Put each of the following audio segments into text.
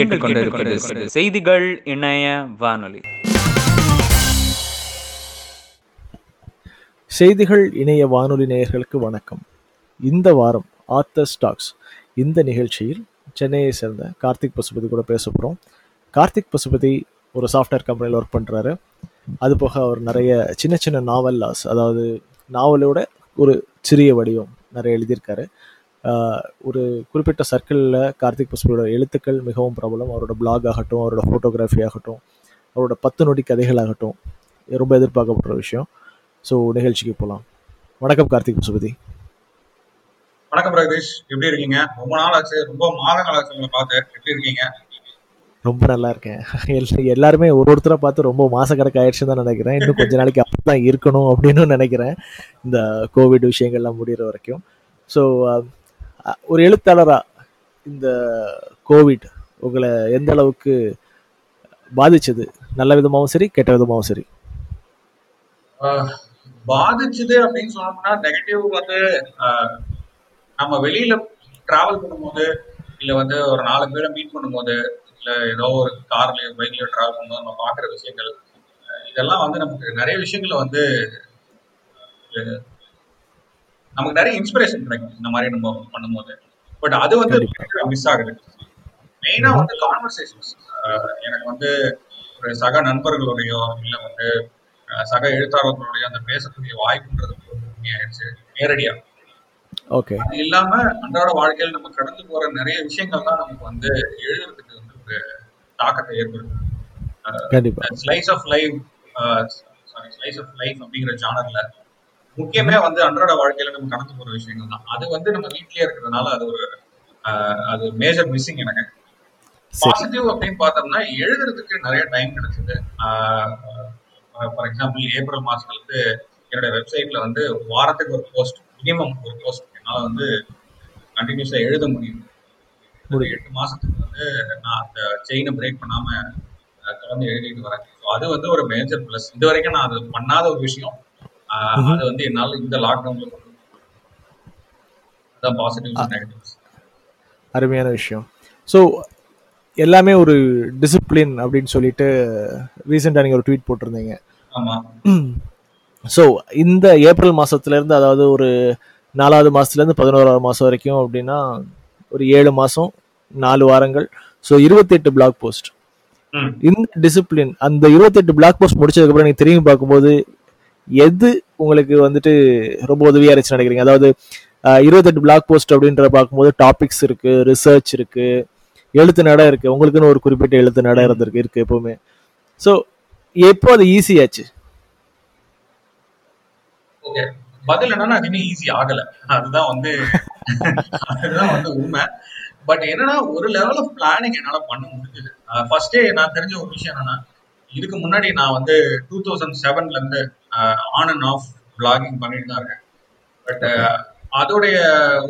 நீங்கள் கேட்டுக்கொண்டிருப்பது செய்திகள் இணைய வானொலி. செய்திகள் இணைய வானொலி நேயர்களுக்கு வணக்கம். இந்த வாரம் ஆத்தர் ஸ்டாக்ஸ் இந்த நிகழ்ச்சியில் சென்னையை சேர்ந்த கார்த்திக் பசுபதி கூட பேச போகிறோம் கார்த்திக் பசுபதி ஒரு சாஃப்ட்வேர் கம்பெனியில் ஒர்க் பண்ணுறாரு அது போக அவர் நிறைய சின்ன சின்ன நாவல்லாஸ் அதாவது நாவலோட ஒரு சிறிய வடிவம் நிறைய எழுதியிருக்காரு. ஒரு குறிப்பிட்ட சர்க்கிளில் கார்த்திக் பசுபதியோட எழுத்துக்கள் மிகவும் பிரபலம். அவரோட பிளாக் ஆகட்டும் அவரோட ஃபோட்டோகிராஃபி ஆகட்டும் அவரோட பத்து நொடி கதைகள் ஆகட்டும் ரொம்ப எதிர்பார்க்கப்படுற விஷயம். ஸோ நிகழ்ச்சிக்கு போகலாம் வணக்கம் கார்த்திக் பசுபதி வணக்கம் பிரகதீஷ். எப்படி இருக்கீங்க? ரொம்ப நாள் ஆச்சு. ரொம்ப மாதங்கள் ஆச்சு உங்களை பார்த்து. எப்படி இருக்கீங்க? ரொம்ப நல்லா இருக்கேன். எல்~ எல்லாருமே ஒரு ஒருத்தரை பார்த்து ரொம்ப மாசக்கணக்கு ஆயிடுச்சுன்னு தான் நினைக்கிறேன். இன்னும் கொஞ்ச நாளைக்கு அப்படி தான் இருக்கணும் அப்படின்னு நினைக்கிறேன். இந்த கோவிட் விஷயங்கள்லாம் முடிகிற வரைக்கும். ஸோ ஒரு எழுத்தாளராக இந்த கோவிட் உங்களை எந்த அளவுக்கு பாதிச்சது? நல்ல விதமாகவும் சரி கெட்ட விதமாகவும் சரி. ஆஹ் அப்படின்னு சொன்னோம்னா நெகட்டிவ் வந்து நம்ம வெளியில டிராவல் பண்ணும்போது இல்லை வந்து ஒரு நாலு பேரை மீட் பண்ணும்போது இல்லை ஏதோ ஒரு கார்லயோ பைக்லயோ டிராவல் பண்ணும்போது நம்ம பார்க்குற விஷயங்கள் இதெல்லாம் வந்து நமக்கு நிறைய விஷயங்களை வந்து நமக்கு நிறைய இன்ஸ்பிரேஷன் கிடைக்கும் இந்த மாதிரி நம்ம பண்ணும்போது. பட் அது வந்து. மிஸ் ஆகுது. மெயினா வந்து கான்வர்சேஷன்ஸ் எனக்கு வந்து ஒரு சக நண்பர்களுடையோ இல்ல வந்து சக எழுத்தாளர்களுடைய அந்த பேசக்கூடிய வாய்ப்புன்றது கம்மியாயிருச்சு நேரடியா. ஓகே. அது இல்லாம அன்றாட வாழ்க்கையில் நம்ம கடந்து போற நிறைய விஷயங்கள் தான் நமக்கு வந்து எழுதுறதுக்கு வந்து ஒரு தாக்கத்தை ஏற்படுத்தும் slice of life sorry slice of life அப்படிங்கிற ஜானர்ல முக்கியமே வந்து அன்றாட வாழ்க்கையில நம்ம கடந்து போற விஷயங்கள் தான். அது வந்து நம்ம வீட்லயே இருக்கிறதுனால அது ஒரு அது மேஜர் மிஸ்ஸிங் எனக்கு. பாசிட்டிவ் அப்படின்னு பார்த்தோம்னா எழுதுறதுக்கு நிறைய டைம் கிடைச்சது. ஃபார் எக்ஸாம்பிள் ஏப்ரல் மாசத்துல இருந்து என்னோட வெப்சைட்ல வந்து வாரத்துக்கு ஒரு போஸ்ட் மினிமம் ஒரு போஸ்ட் என்னால வந்து கண்டினியூஸா எழுத முடியும் ஒரு. எட்டு மாசத்துக்கு வந்து நான் அந்த செயினை பிரேக் பண்ணாம தொடர்ந்து எழுதிட்டு வரேன். So அது வந்து ஒரு மேஜர் பிளஸ் இது வரைக்கும் நான் அது பண்ணாத ஒரு விஷயம். அது வந்து என்னால இந்த லாக்டவுன்ல அதான் பாசிட்டிவ்ஸ் நெகட்டிவ்ஸ் அருமையான விஷயம். ஸோ எல்லாமே ஒரு டிசிப்ளின் அப்படின்னு சொல்லிட்டு ரீசெண்டாக நீங்கள் ஒரு ட்வீட் போட்டிருந்தீங்க. ஸோ இந்த ஏப்ரல் மாதத்துலேருந்து அதாவது ஒரு நாலாவது மாதத்துலேருந்து பதினோராவது மாதம் வரைக்கும் அப்படின்னா ஒரு ஏழு மாதம் நாலு வாரங்கள். ஸோ இருபத்தெட்டு பிளாக் போஸ்ட் இந்த டிசிப்ளின் அந்த இருபத்தெட்டு பிளாக் போஸ்ட் முடிச்சதுக்கப்புறம் நீங்கள் திரும்பி பார்க்கும்போது எது உங்களுக்கு வந்துட்டு ரொம்ப உதவியாக இருந்துச்சு நினைக்கிறீங்க? அதாவது இருபத்தெட்டு பிளாக் போஸ்ட் அப்படின்ற பார்க்கும்போது டாபிக்ஸ் இருக்கு ரிசர்ச் இருக்கு எழுத்து நடை இருக்கு. உங்களுக்குன்னு ஒரு குறிப்பிட்ட எழுத்து நடை இருந்திருக்கு இருக்கு எப்பவுமே. ஸோ எப்போ அது ஈஸியாச்சு ஓகே பதில் என்னன்னா அது இன்னும் ஈஸி ஆகல. அதுதான் வந்து அதுதான் வந்து உண்மை. பட் என்னன்னா ஒரு லெவல் ஆஃப் பிளானிங் என்னால பண்ண முடிஞ்சது. ஃபர்ஸ்டே நான் தெரிஞ்ச ஒரு விஷயம் என்னன்னா இதுக்கு முன்னாடி நான் வந்து டூ தௌசண்ட் செவன்ல இருந்து ஆன் அண்ட் ஆஃப் பிளாகிங் பண்ணிட்டு தான் இருக்கேன். பட் அதோடைய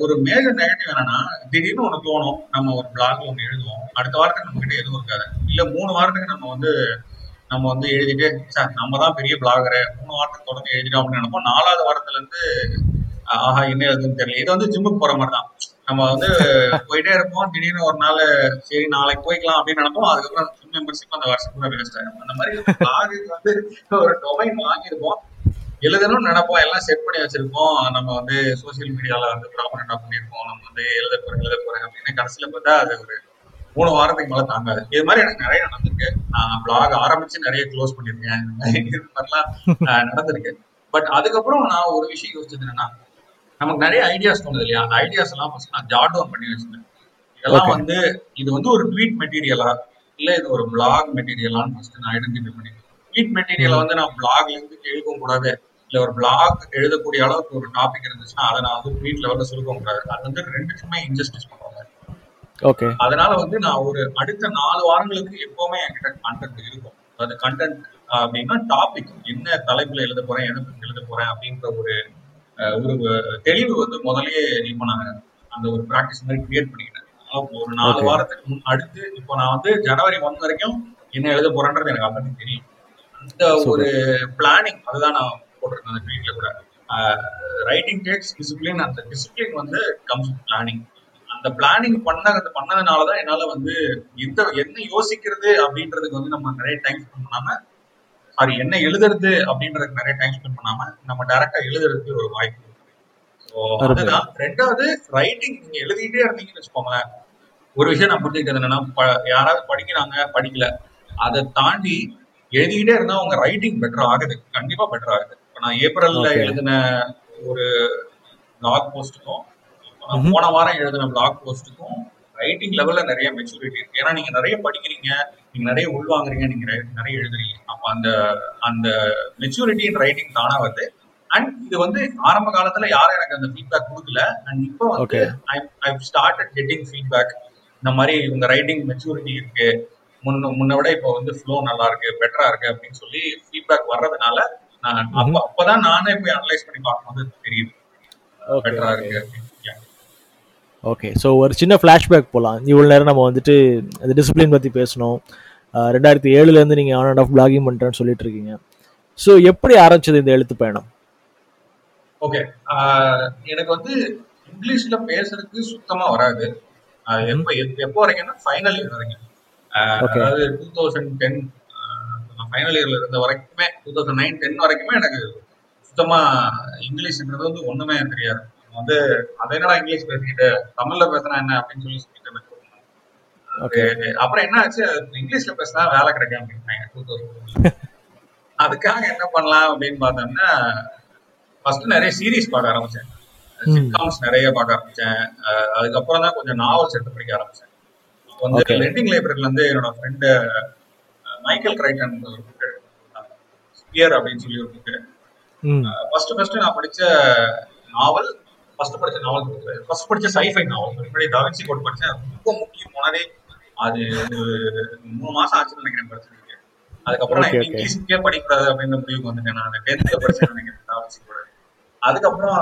ஒரு மேஜர் நெகட்டிவ் என்னன்னா திடீர்னு ஒன்று தோணும். நம்ம ஒரு பிளாக்ல ஒன்று எழுதுவோம். அடுத்த வாரத்துக்கு நம்ம கிட்ட எதுவும் இருக்காது. இல்லை மூணு வாரத்துக்கு நம்ம வந்து நம்ம வந்து எழுதிட்டு சார் நம்ம தான் பெரிய பிளாகரு மூணு வாரத்துக்கு தொடர்ந்து எழுதிட்டோம் அப்படின்னு நினைப்போம். நாலாவது வாரத்துல இருந்து ஆஹா என்ன எழுதுன்னு தெரியல. இது வந்து ஜிம்முக்கு போற மாதிரி தான். நம்ம வந்து போயிட்டே இருப்போம். திடீர்னு ஒரு நாள் சரி நாளைக்கு போய்க்கலாம் அப்படின்னு நினைப்போம். அதுக்கப்புறம் ஜிம் மெம்பர்ஷிப் அந்த வருஷம் கூட வேஸ்ட் ஆகும் அந்த மாதிரி பிளாகுக்கு வந்து ஒரு டொமைன் வாங்கியிருப்போம். எழுதணும்னு நினைப்போம். எல்லாம் செட் பண்ணி வச்சிருப்போம். நம்ம வந்து சோசியல் மீடியால வந்து ப்ராப்பரண்டா பண்ணியிருப்போம்? நம்ம வந்து எழுத போறேன் எழுத போறேன் அப்படின்னு கடைசியில பார்த்தா அது ஒரு மூணு வாரத்துக்கு மேல தாங்காது. இது மாதிரி எனக்கு நிறைய நடந்திருக்கு. நான் பிளாக் ஆரம்பிச்சு நிறைய க்ளோஸ் பண்ணிருக்கேன் இது மாதிரிலாம் நடந்திருக்கு. பட் அதுக்கப்புறம் நான் ஒரு விஷயம் யோசிச்சது என்னன்னா நமக்கு நிறைய ஐடியாஸ் தோணுது இல்லையா? அந்த ஐடியாஸ் எல்லாம் ஃபர்ஸ்ட் நான் ஜாட் டவுன் பண்ணி வச்சிருந்தேன் இதெல்லாம். வந்து இது வந்து ஒரு ட்வீட் மெட்டீரியலா இல்ல இது ஒரு பிளாக் மெட்டீரியலான்னு ஃபர்ஸ்ட் நான் ஐடென்டிஃபை பண்ணி ட்வீட் மெட்டீரியலை வந்து நான் பிளாக்ல இருந்து எழுதவும் கூடாது. இல்ல ஒரு பிளாக் எழுதக்கூடிய அளவுக்கு ஒரு டாபிக் இருந்துச்சுன்னா அதை நான் வந்து ட்வீட் லெவல்ல சுருக்கவும் கூடாது. அது வந்து ரெண்டுக்குமே இன்ஜஸ்டிஸ் பண்ணுவாங்க. ஓகே அதனால வந்து நான் ஒரு அடுத்த நாலு வாரங்களுக்கு எப்பவுமே என்கிட்ட கண்டென்ட் இருக்கும். அது கண்டென்ட் அப்படின்னா டாபிக் என்ன தலைப்புல எழுத போறேன் எதை எழுத போறேன் அப்படின்ற ஒரு ஒரு தெளிவு வந்து முதல்லயே இப்போ நான் அந்த ஒரு ப்ராக்டிஸ் மாதிரி கிரியேட் பண்ணிக்கிட்டேன். ஒரு நாலு. வாரத்துக்கு முன் அடுத்து இப்போ நான் வந்து ஜனவரி ஒன் வரைக்கும் என்ன எழுத போறேன்றது எனக்கு அப்படி தெரியும். அந்த ஒரு பிளானிங் அதுதான் நான் போட்டிருக்கேன் அந்த ட்வீட்ல கூட. ரைட்டிங் டேக்ஸ் டிசிப்ளின் அந்த டிசிப்ளின் வந்து கம்ஸ் பிளானிங் அந்த பிளானிங் பண்ண பண்ணதுனாலதான் என்னால வந்து எந்த என்ன யோசிக்கிறது அப்படின்றதுக்கு வந்து நம்ம நிறைய டைம் ஸ்பெண்ட் பண்ணாம சாரி என்ன எழுதுறது அப்படின்றதுக்கு நிறைய டைம் ஸ்பெண்ட் பண்ணாம நம்ம டைரக்டா எழுதுறதுக்கு ஒரு வாய்ப்பு. அதுதான். ரெண்டாவது ரைட்டிங் நீங்க எழுதிட்டே இருந்தீங்கன்னு வச்சுக்கோங்களேன். ஒரு விஷயம் நான் புரிஞ்சுக்கிறது என்னன்னா யாராவது படிக்கிறாங்க படிக்கல. அதை தாண்டி எழுதிக்கிட்டே இருந்தா உங்க ரைட்டிங் பெட்டர் ஆகுது. கண்டிப்பா பெட்டர் ஆகுது. இப்ப நான் ஏப்ரல்ல. எழுதின ஒரு பிளாக் போஸ்ட்டுக்கும். போன வாரம் எழுதின பிளாக் போஸ்ட்டுக்கும் ரைட்டிங் லெவல்ல நிறைய மெச்சூரிட்டி இருக்கு. ஏன்னா நீங்க நிறைய படிக்கிறீங்க. நீங்க நிறைய உள்வாங்குறீங்க நீங்க நிறைய- எழுதுறீங்க. அப்ப அந்த அந்த மெச்சூரிட்டி இன் ரைட்டிங் தானா வருது. அண்ட் இது வந்து ஆரம்ப காலத்துல யாரும் எனக்கு அந்த ஃபீட்பேக் கொடுக்கல. அண்ட் இப்போ வந்து. ஐ ஸ்டார்டட் கெட்டிங் ஃபீட்பேக் இந்த மாதிரி உங்க ரைட்டிங் மெச்சூரிட்டி இருக்கு. முன்ன முன்ன விட இப்போ வந்து ஃப்ளோ நல்லா இருக்கு பெட்டரா இருக்கு அப்படின்னு சொல்லி ஃபீட்பேக் வர்றதுனால நான் அப்ப அப்பதான் நானே போய் அனலைஸ் பண்ணி பார்க்கும்போது தெரியுது. பெட்டரா இருக்கு. ஓகே ஸோ ஒரு சின்ன ஃப்ளாஷ்பேக் போகலாம் இவ்வளோ நேரம் நம்ம வந்துட்டு அந்த டிசிப்ளின் பற்றி பேசணும். ரெண்டாயிரத்தி ஏழுலேருந்து நீங்கள் ஆன் அண்ட் ஆஃப் பிளாகிங் பண்ணுறேன்னு சொல்லிட்டு இருக்கீங்க. ஸோ எப்படி ஆரம்பிச்சது இந்த எழுத்து பயணம்? ஓகே எனக்கு வந்து இங்கிலீஷ்ல பேசுறதுக்கு சுத்தமா வராது. எப்ப எப்ப- வரைக்கும்னா ஃபைனல் இயர் வரைக்கும். அதாவது டூ தௌசண்ட் டென் ஃபைனல் இயர்ல இருந்த வரைக்குமே டூ தௌசண்ட் நைன் டென் வரைக்குமே எனக்கு சுத்தமா இங்கிலீஷ்ன்றது வந்து ஒண்ணுமே தெரியாது. வந்து அதை என்னடா இங்கிலீஷ் பேசிக்கிட்டு தமிழ்ல பேசுனா என்ன? அப்படின்னு சொல்லி சொல்லிட்டு ஓகே. அது- அப்புறம் என்ன ஆச்சு? இங்கிலீஷ்ல பேசினா வேலை கிடைக்கும் தௌசண்ட் அதுக்காக என்ன பண்ணலாம் அப்படின்னு பார்த்தோம்னா ஃபர்ஸ்ட் நிறைய சீரிஸ் பார்க்க ஆரம்பிச்சேன். சிட்காம்ஸ் நிறைய பார்க்க ஆரம்பிச்சேன். அதுக்கப்புறம் தான் கொஞ்சம் நாவல்ஸ் எடுத்து படிக்க ஆரம்பிச்சேன். வந்து. லெண்டிங் லைப்ரரியில இருந்து என்னோட ஃப்ரெண்டு மைக்கேல் கிரைட்டன் ஒரு புக்கு ஸ்பியர் அப்படின்னு சொல்லி ஒரு புக்கு ஃபர்ஸ்ட் ஃபர்ஸ்ட் நான் படிச்ச நாவல் ஃபர்ஸ்ட் படிச்ச நாவல் ஃபர்ஸ்ட் படிச்ச சைஃபை நாவல் முன்னாடி தாவின்சி கோட் படிச்சேன். ரொம்ப முக்கியம் போனதே அது மூணு மாசம் ஆச்சுன்னு நினைக்கிறேன் படிச்சிருக்கேன். அதுக்கப்புறம் நான். இங்கிலீஷ்க்கே படிக்கூடாது அப்படின்னு முடிவுக்கு வந்துட்டேன் நான். டென்த்ல படிச்சேன் நினைக்கிறேன் தாவின்சி கோட் அதுக்கப்புறம்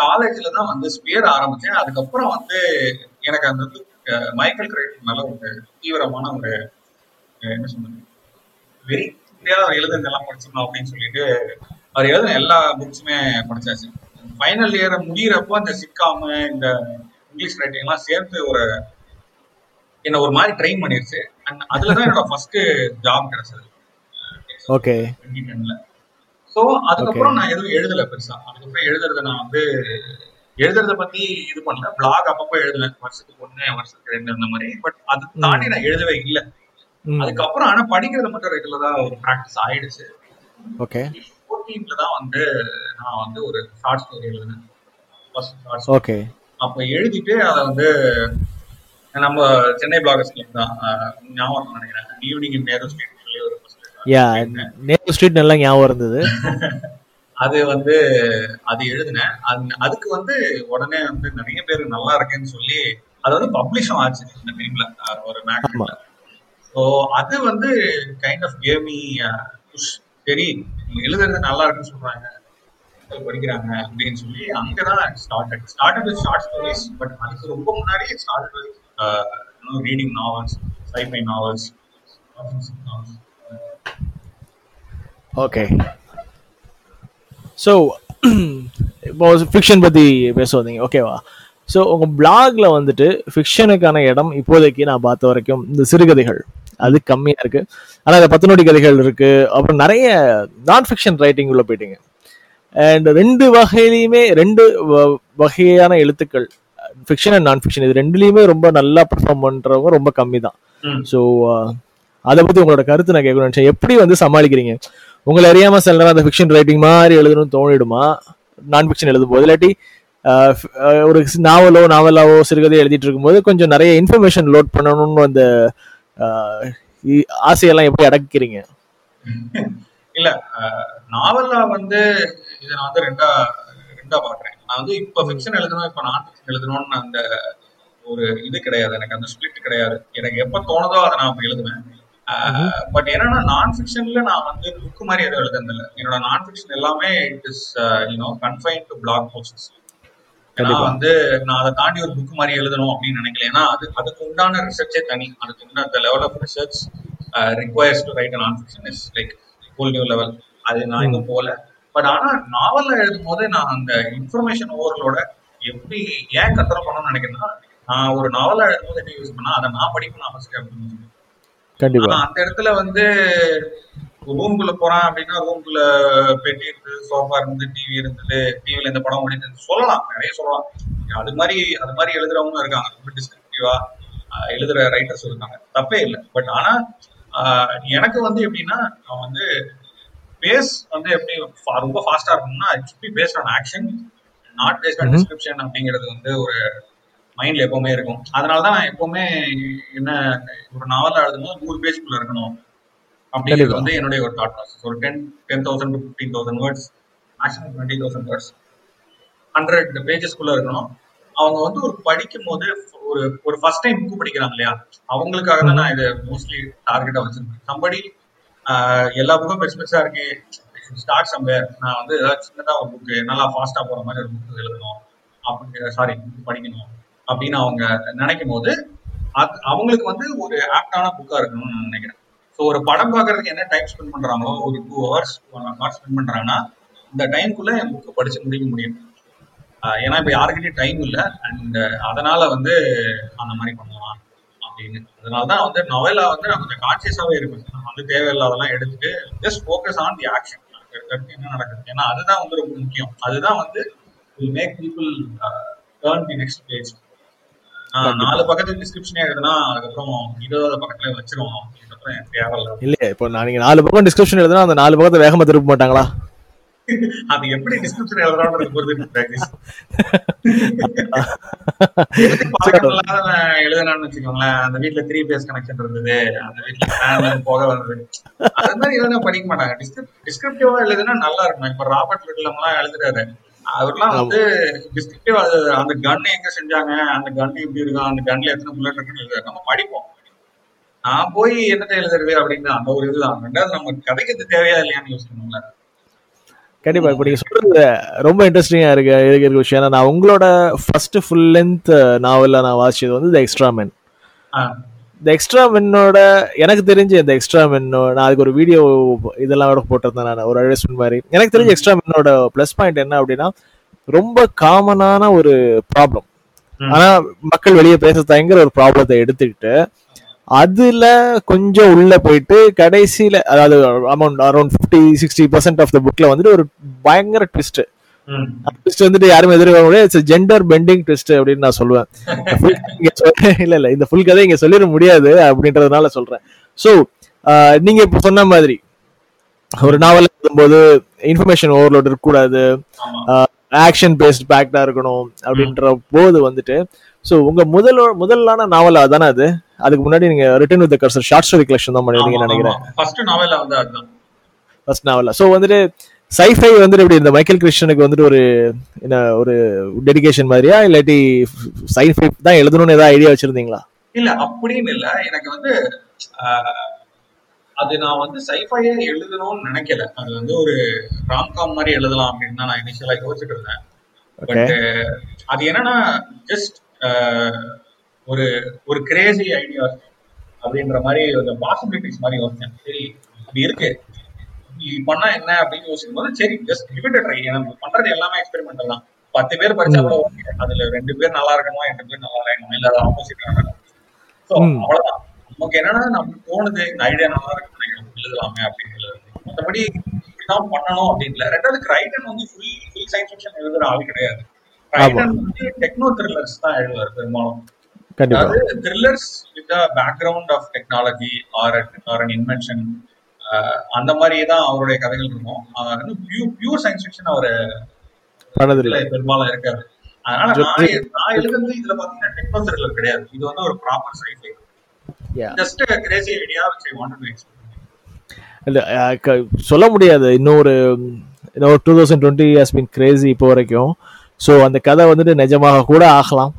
காலேஜ்ல தான் வந்து ஸ்பியர் ஆரம்பிச்சேன். அதுக்கப்புறம் வந்து எனக்கு அந்த வந்து மைக்கேல் கிரைட்டன் மேல ஒரு தீவிரமான ஒரு என்ன சொல்றது வெரி அவர் எழுதுனதெல்லாம் படிச்சிடணும் அப்படின்னு சொல்லிட்டு அவர் எழுதின எல்லா புக்ஸுமே படிச்சாச்சு. ஃபைனல் இயர் முடியிறப்போ அந்த சிக்காம இந்த இங்கிலீஷ் ரைட்டிங் எல்லாம் சேர்த்து ஒரு என்ன ஒரு மாதிரி ட்ரெயின் பண்ணிருச்சு. அண்ட் அதுலதான் என்னோட ஃபர்ஸ்ட் ஜாப் கிடைச்சது. ஓகே ஸோ அதுக்கப்புறம் நான் எதுவும் எழுதல பெருசா. அதுக்கப்புறம் எழுதுறத நான் வந்து எழுதுறத பத்தி இது பண்ணல. பிளாக் அப்பப்போ எழுதுவேன். வருஷத்துக்கு ஒண்ணு வருஷத்துக்கு ரெண்டு அந்த மாதிரி. பட் அது தாண்டி நான் எழுதவே இல்லை. அதுக்கப்புறம் ஆனா படிக்கிறத மட்டும் ரெகுலரா ஒரு ப்ராக்டிஸ் ஆயிடுச்சு. ஓகே ஃபோர்டீன்ல தான் வந்து நான் வந்து ஒரு ஷார்ட் ஸ்டோரி எழுதினேன். ஃபர்ஸ்ட் ஓகே அப்போ எழுதிட்டு அதை வந்து நம்ம சென்னை பிளாகர்ஸ் கிளப் தான். ஞாபகம் நினைக்கிறேன். ஈவினிங் இன் நேரு ஸ்ட்ரீட் சொல்லி ஒரு யா நேரு ஸ்ட்ரீட் நல்லா ஞாபகம் இருந்தது. அது வந்து அது எழுதினேன். அது அதுக்கு வந்து உடனே வந்து நிறைய பேர் நல்லா இருக்கேன்னு சொல்லி அது வந்து பப்ளிஷும் ஆச்சு இந்த டைம்ல ஒரு. மேக்ல ஸோ அது வந்து கைண்ட் ஆஃப் கேமி புஷ் சரி எழுதுறது நல்லா இருக்குன்னு சொல்றாங்க. படிக்கிறாங்க அப்படின்னு சொல்லி அங்கதான் started started with short stories but அதுக்கு ரொம்ப முன்னாடியே started with reading novels sci-fi novels okay so இப்போ ஃபிக்ஷன் பற்றி பேச வந்தீங்க ஓகேவா ஸோ உங்கள் பிளாக்ல வந்துட்டு ஃபிக்ஷனுக்கான இடம் இப்போதைக்கு நான் பார்த்த வரைக்கும் இந்த சிறுகதைகள். அது கம்மியாக இருக்கு. ஆனால் இந்த பத்து நொடி கதைகள் இருக்கு. அப்புறம் நிறைய நான் ஃபிக்ஷன் ரைட்டிங் உள்ள போயிட்டீங்க. அண்ட் ரெண்டு வகையிலையுமே ரெண்டு வகையான எழுத்துக்கள் ஃபிக்ஷன் அண்ட் நான் ஃபிக்ஷன் இது ரெண்டுலேயுமே ரொம்ப நல்லா பெர்ஃபார்ம் பண்ணுறவங்க ரொம்ப கம்மி தான். ஸோ அதை பற்றி உங்களோட கருத்து நான் கேட்கணும்னு நினைச்சேன். எப்படி வந்து சமாளிக்கிறீங்க? உங்களை அறியாம சில நேரம் அந்த ஃபிக்ஷன் ரைட்டிங் மாதிரி எழுதணும்னு தோணிடுமா? நான் ஃபிக்ஷன் எழுதும் போது இல்லாட்டி ஒரு நாவலோ நாவலாவோ சிறுகதை எழுதிட்டு இருக்கும்போது கொஞ்சம் நிறைய இன்ஃபர்மேஷன் லோட் பண்ணணும்னு அந்த ஆசையெல்லாம் எப்படி அடக்கிறீங்க? இல்ல நாவல்ல வந்து இதை நான் வந்து ரெண்டா ரெண்டா பாக்குறேன் நான் வந்து இப்ப ஃபிக்ஷன் எழுதணும் இப்ப நான் ஃபிக்ஷன் எழுதணும்னு அந்த ஒரு இது கிடையாது. எனக்கு அந்த ஸ்பிளிட் கிடையாது. எனக்கு எப்ப தோணுதோ அதை நான் எழுதுவேன். பட் என்னன்னா நான் ஃபிக்ஷன்ல நான் வந்து புக் மாதிரி எதுவும் எழுதுனதில்ல. என்னோட நான் ஃபிக்ஷன் எல்லாமே it is you know confine to blog posts ஏன்னா. வந்து நான் அதை தாண்டி ஒரு புக் மாதிரி எழுதணும் அப்படின்னு நினைக்கல. ஏன்னா அது அதுக்கு உண்டான ரிசர்ச்சே தனி. அதுக்கு உண்டான level of research requires to write nonfiction is like full new level அது நான் இன்னும் போல பட் ஆனா நாவல்ல எழுதும் போது நான் அந்த இன்ஃபர்மேஷன் ஓவர்களோட எப்படி ஏன் கண்ட்ரோல் பண்ணணும்னு நினைக்கிறேன்னா நான் ஒரு நாவலா எழுதும்போது என்ன யூஸ் பண்ணா அதை நான் படிக்கணும் நான் ஃபர்ஸ்ட் அப்படின்னு அந்த இடத்துல வந்து ரூம்குள்ள போறான் அப்படின்னா ரூம்குள்ள பெட்டி இருந்து சோஃபா இருந்து டிவி இருந்தது டிவில இந்த படம் ஓடிட்டு சொல்லலாம். நிறைய சொல்லலாம். அது மாதிரி அது மாதிரி எழுதுறவங்க இருக்காங்க. ரொம்ப டிஸ்கிரிப்டிவா எழுதுற ரைட்டர்ஸ் இருக்காங்க. தப்பே இல்லை. பட் ஆனா எனக்கு வந்து எப்படின்னா நான் வந்து பேஸ் வந்து எப்படி ரொம்ப ஃபாஸ்டா இருக்கணும்னா it based on action not based on. Description அப்படிங்கிறது வந்து ஒரு மைண்ட்ல எப்பவுமே இருக்கும். அதனால தான் நான் எப்பவுமே என்ன ஒரு நாவல் எழுதும்போது நூறு பேஜ்க்குள்ள இருக்கணும். அப்படிங்கிறது. வந்து என்னுடைய ஒரு தாட் ப்ராசஸ் ஒரு ten ten thousand to fifteen thousand words maximum twenty thousand words hundred பேஜஸ்க்குள்ள இருக்கணும். அவங்க வந்து ஒரு படிக்கும் போது ஒரு ஒரு ஃபர்ஸ்ட் டைம் புக் படிக்கிறாங்க இல்லையா? அவங்களுக்காக தான் நான் இதை மோஸ்ட்லி டார்கெட்டா வச்சிருக்கேன். சம்படி எல்லா புக்கும் பெருசு பெருசா இருக்கு. ஸ்டார்ட் சம்பேர் நான் வந்து ஏதாவது சின்னதா ஒரு புக்கு நல்லா ஃபாஸ்டா போற மாதிரி ஒரு புக் எழுதணும். அப்படி சாரி படிக்கணும். அப்படின்னு அவங்க நினைக்கும் போது அது- அவங்களுக்கு வந்து ஒரு ஆப்டான புக்கா இருக்கணும்னு நான் நினைக்கிறேன். ஸோ ஒரு படம் பார்க்கறதுக்கு என்ன டைம் ஸ்பெண்ட் பண்றாங்களோ ஒரு two hours one hour spend பண்றாங்கன்னா இந்த டைம்குள்ள என் புக்கை படிச்சு முடிக்க முடியும். ஏன்னா இப்போ யாருக்கிட்டையும் டைம் இல்லை அண்ட் அதனால வந்து அந்த மாதிரி பண்ணலாம் அப்படின்னு. அதனால தான் வந்து நொவலா வந்து நான் கொஞ்சம் கான்சியஸாவே இருப்பேன். நான் வந்து தேவையில்லாதெல்லாம் எடுத்துட்டு just focus on the action என்ன நடக்குது? ஏன்னா அதுதான் வந்து ரொம்ப முக்கியம். அதுதான் வந்து will make people turn the next page நாலு பக்கத்து டிஸ்கிரிப்ஷனே எழுதுனா அதுக்கப்புறம் இருபதாவது பக்கத்துல வச்சிருவோம். இல்லையா இப்போ நான் நீங்க நாலு பக்கம் டிஸ்கிரிப்ஷன் எழுதுனா அந்த நாலு பக்கத்தை வேகமா திருப்ப மாட்டாங்களா? அது எப்படி டிஸ்கிரிப்ஷன் எழுதுறோன்றது பொறுத்து பிராக்டிஸ் வச்சுக்கோங்களேன். அந்த வீட்ல த்ரீ பேஸ் கனெக்ஷன் இருந்தது. அந்த ஃபேன் போக வந்தது. அது மாதிரி எழுதுனா படிக்க மாட்டாங்க. டிஸ்கிரிப்டிவா எழுதுனா நல்லா இருக்கும். இப்ப ராபர்ட் லிட்லம் எல்லாம் எழுதுறாரு. அவர்லாம் வந்து டிஸ்கிரிப்டிவா அந்த கன் எங்க செஞ்சாங்க? அந்த கன் எப்படி இருக்கும் அந்த கன்ல எத்தனை புல்லட் இருக்குன்னு நம்ம படிப்போம். நான் போய் என்னத்தை எழுதுறது அப்படின்னு அந்த ஒரு இதுதான். ரெண்டாவது நம்ம கதைக்கு தேவையா இல்லையான்னு யோசிக்கணும்ல. கண்டிப்பா. இப்போ நீங்க சொல்றது ரொம்ப இன்ட்ரெஸ்டிங்கா இருக்கு. இருக்கிற விஷயம். ஏன்னா நான் உங்களோட ஃபர்ஸ்ட் ஃபுல் லென்த் நாவல்ல நான் வாசிச்சது வந்து த எக்ஸ்ட்ரா மென் இந்த எக்ஸ்ட்ரா மென்னோட எனக்கு தெரிஞ்சு இந்த எக்ஸ்ட்ரா மென்னோ நான் அதுக்கு ஒரு வீடியோ இதெல்லாம் போட்டிருந்தேன் நான் ஒரு அட்வர்டைஸ்மெண்ட் மாதிரி. எனக்கு தெரிஞ்ச எக்ஸ்ட்ரா மென்னோட ப்ளஸ் பாயிண்ட் என்ன அப்படின்னா ரொம்ப காமனான ஒரு ப்ராப்ளம். ஆனா மக்கள் வெளியே பேச தயங்குற ஒரு ப்ராப்ளத்தை எடுத்துக்கிட்டு அதுல கொஞ்சம் உள்ள போயிட்டு கடைசியில அதாவது amount around fifty sixty percent of the புக்ல வந்துட்டு ஒரு பயங்கர ட்விஸ்ட் ட்விஸ்ட் வந்துட்டு யாருமே எதிர்க்க முடியாது. ஜெண்டர் பெண்டிங் ட்விஸ்ட் அப்படின்னு நான் சொல்லுவேன். இல்ல இல்ல. இந்த ஃபுல் கதை இங்க சொல்லிட முடியாது அப்படின்றதுனால சொல்றேன். சோ நீங்க இப்ப சொன்ன மாதிரி ஒரு நாவல் எழுதும்போது இன்ஃபர்மேஷன் ஓவர்லோட் இருக்கக்கூடாது. ஆக்ஷன் பேஸ்ட் பேக்டா இருக்கணும் அப்படின்ற போது வந்துட்டு சோ உங்க முதல் முதலான நாவல் அதானே அது? அதுக்கு முன்னாடி நீங்க written with cursor short story collection தான் பண்ணிருந்தீங்கன்னு நினைக்கிறேன். ஃபர்ஸ்ட் நாவல்ல வந்து அதுதான். ஃபர்ஸ்ட் நாவல்ல சோ வந்துட்டு சைஃபை வந்துட்டு எப்படி இந்த மைக்கேல் கிறிஸ்டனுக்கு வந்துட்டு ஒரு என்ன ஒரு டெடிகேஷன் மாதிரியா? இல்லாட்டி சைஃபை தான் எழுதணும்னு ஏதாவது ஐடியா வச்சிருந்தீங்களா? இல்ல அப்படின்னு இல்ல. எனக்கு வந்து அது நான் வந்து சைஃபையே எழுதணும்னு நினைக்கல. அது வந்து ஒரு ராம்காம் மாதிரி எழுதலாம் அப்படின்னு தான் நான் இனிஷியலா யோசிச்சுட்டு இருந்தேன். பட் அது என்னன்னா ஜஸ்ட் ஒரு ஒரு கிரேசி ஐடியா அப்படின்ற மாதிரி ஒரு பாசிபிலிட்டிஸ் மாதிரி யோசிச்சேன். சரி இப்படி இருக்கு. இப்படி பண்ணா என்ன அப்படின்னு யோசிக்கும் போது சரி ஜஸ்ட் இட் ட்ரை நம்ம பண்றது எல்லாமே எக்ஸ்பெரிமெண்ட் தான். பத்து பேர் படிச்சா கூட ஓகே அதுல ரெண்டு பேர் நல்லா இருக்கணுமா ரெண்டு பேர் நல்லா இருக்கணும் இல்ல அது ஆப்போசிட் இருக்கணும். ஸோ. அவ்வளவுதான். நமக்கு என்னன்னா நமக்கு தோணுது இந்த ஐடியா நல்லா நினைக்கிறோம். எழுதலாமே அப்படின்னு மற்றபடி இப்படிதான் பண்ணணும் அப்படின்னு இல்லை ரெண்டாவது கிரைட்டன் வந்து ஃபுல் ஃபுல் சயின்ஸ் ஃபிக்ஷன் எழுதுற ஆள் கிடையாது. வந்து டெக்னோ த்ரில்லர்ஸ் தான் எழுதுவார் பெரும்பாலும். அதாவது thrillers with background of technology or or an invention அந்த மாதிரி தான் அவருடைய கதைகள் இருக்கும். அவர் பியூர் பியூர் சயின்ஸ் ஃபிக்ஷன் அவர் பண்ணதில்லை பெரும்பாலும் இருக்காது அதனால நான் நான் எழுதுறது இதுல பாத்தீங்கன்னா டெக்னோ த்ரில்லர் கிடையாது. இது வந்து ஒரு proper sci-fi Yeah. Just crazy idea to explain. இல்ல அஹ், க- சொல்ல முடியாது. இன்னொரு இன்னொரு two thousand twenty has been crazy இப்போ வரைக்கும். ஸோ அந்த கதை வந்துட்டு நிஜமாக கூட ஆகலாம்.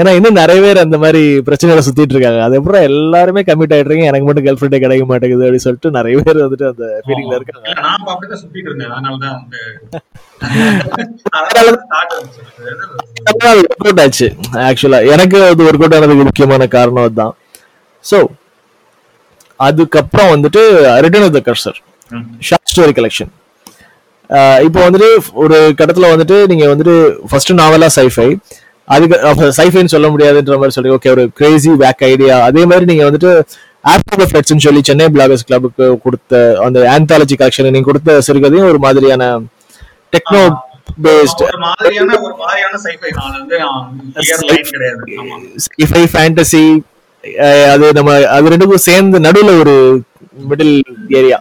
ஏன்னா இன்னும் நிறைய பேர் அந்த மாதிரி பிரச்சனைகளை சுத்திட்டு இருக்காங்க. அது அப்புறம் எல்லாருமே கமிட் ஆயிட்டு இருக்கீங்க? எனக்கு மட்டும் கேர்ள் ஃப்ரெண்டே கிடைக்க மாட்டேங்குது அப்படின்னு சொல்லிட்டு நிறைய பேர் வந்துட்டு அந்த ஃபீலிங்ல இருக்காங்க. ஒர்க் அவுட் ஆச்சு. ஆக்சுவலா எனக்கு அது ஒர்க் அவுட் ஆனதுக்கு முக்கியமான காரணம் அதுதான். ஸோ அதுக்கப்புறம் வந்துட்டு return of the cursor. Short story collection இப்போ வந்துட்டு ஒரு கட்டத்துல வந்துட்டு நீங்க வந்துட்டு ஃபர்ஸ்ட் நாவலா சைஃபை அதுக்கு சைஃபைன்னு சொல்ல முடியாதுன்ற மாதிரி சொல்லி ஓகே ஒரு கிரேசி பேக் ஐடியா அதே மாதிரி நீங்க வந்துட்டு ஆப்டர் ஃபிளட்ஸ்னு சொல்லி சென்னை பிளாகர்ஸ் கிளப்புக்கு கொடுத்த அந்த ஆந்தாலஜி கலெக்ஷன் நீங்க கொடுத்த சிறுகதையும் ஒரு மாதிரியான டெக்னோ பேஸ்ட் ஒரு மாதிரியான ஒரு மாதிரியான சைஃபை ஃபேண்டசி அது நம்ம அது ரெண்டுக்கும் சேர்ந்து நடுவுல ஒரு மிடில் ஏரியா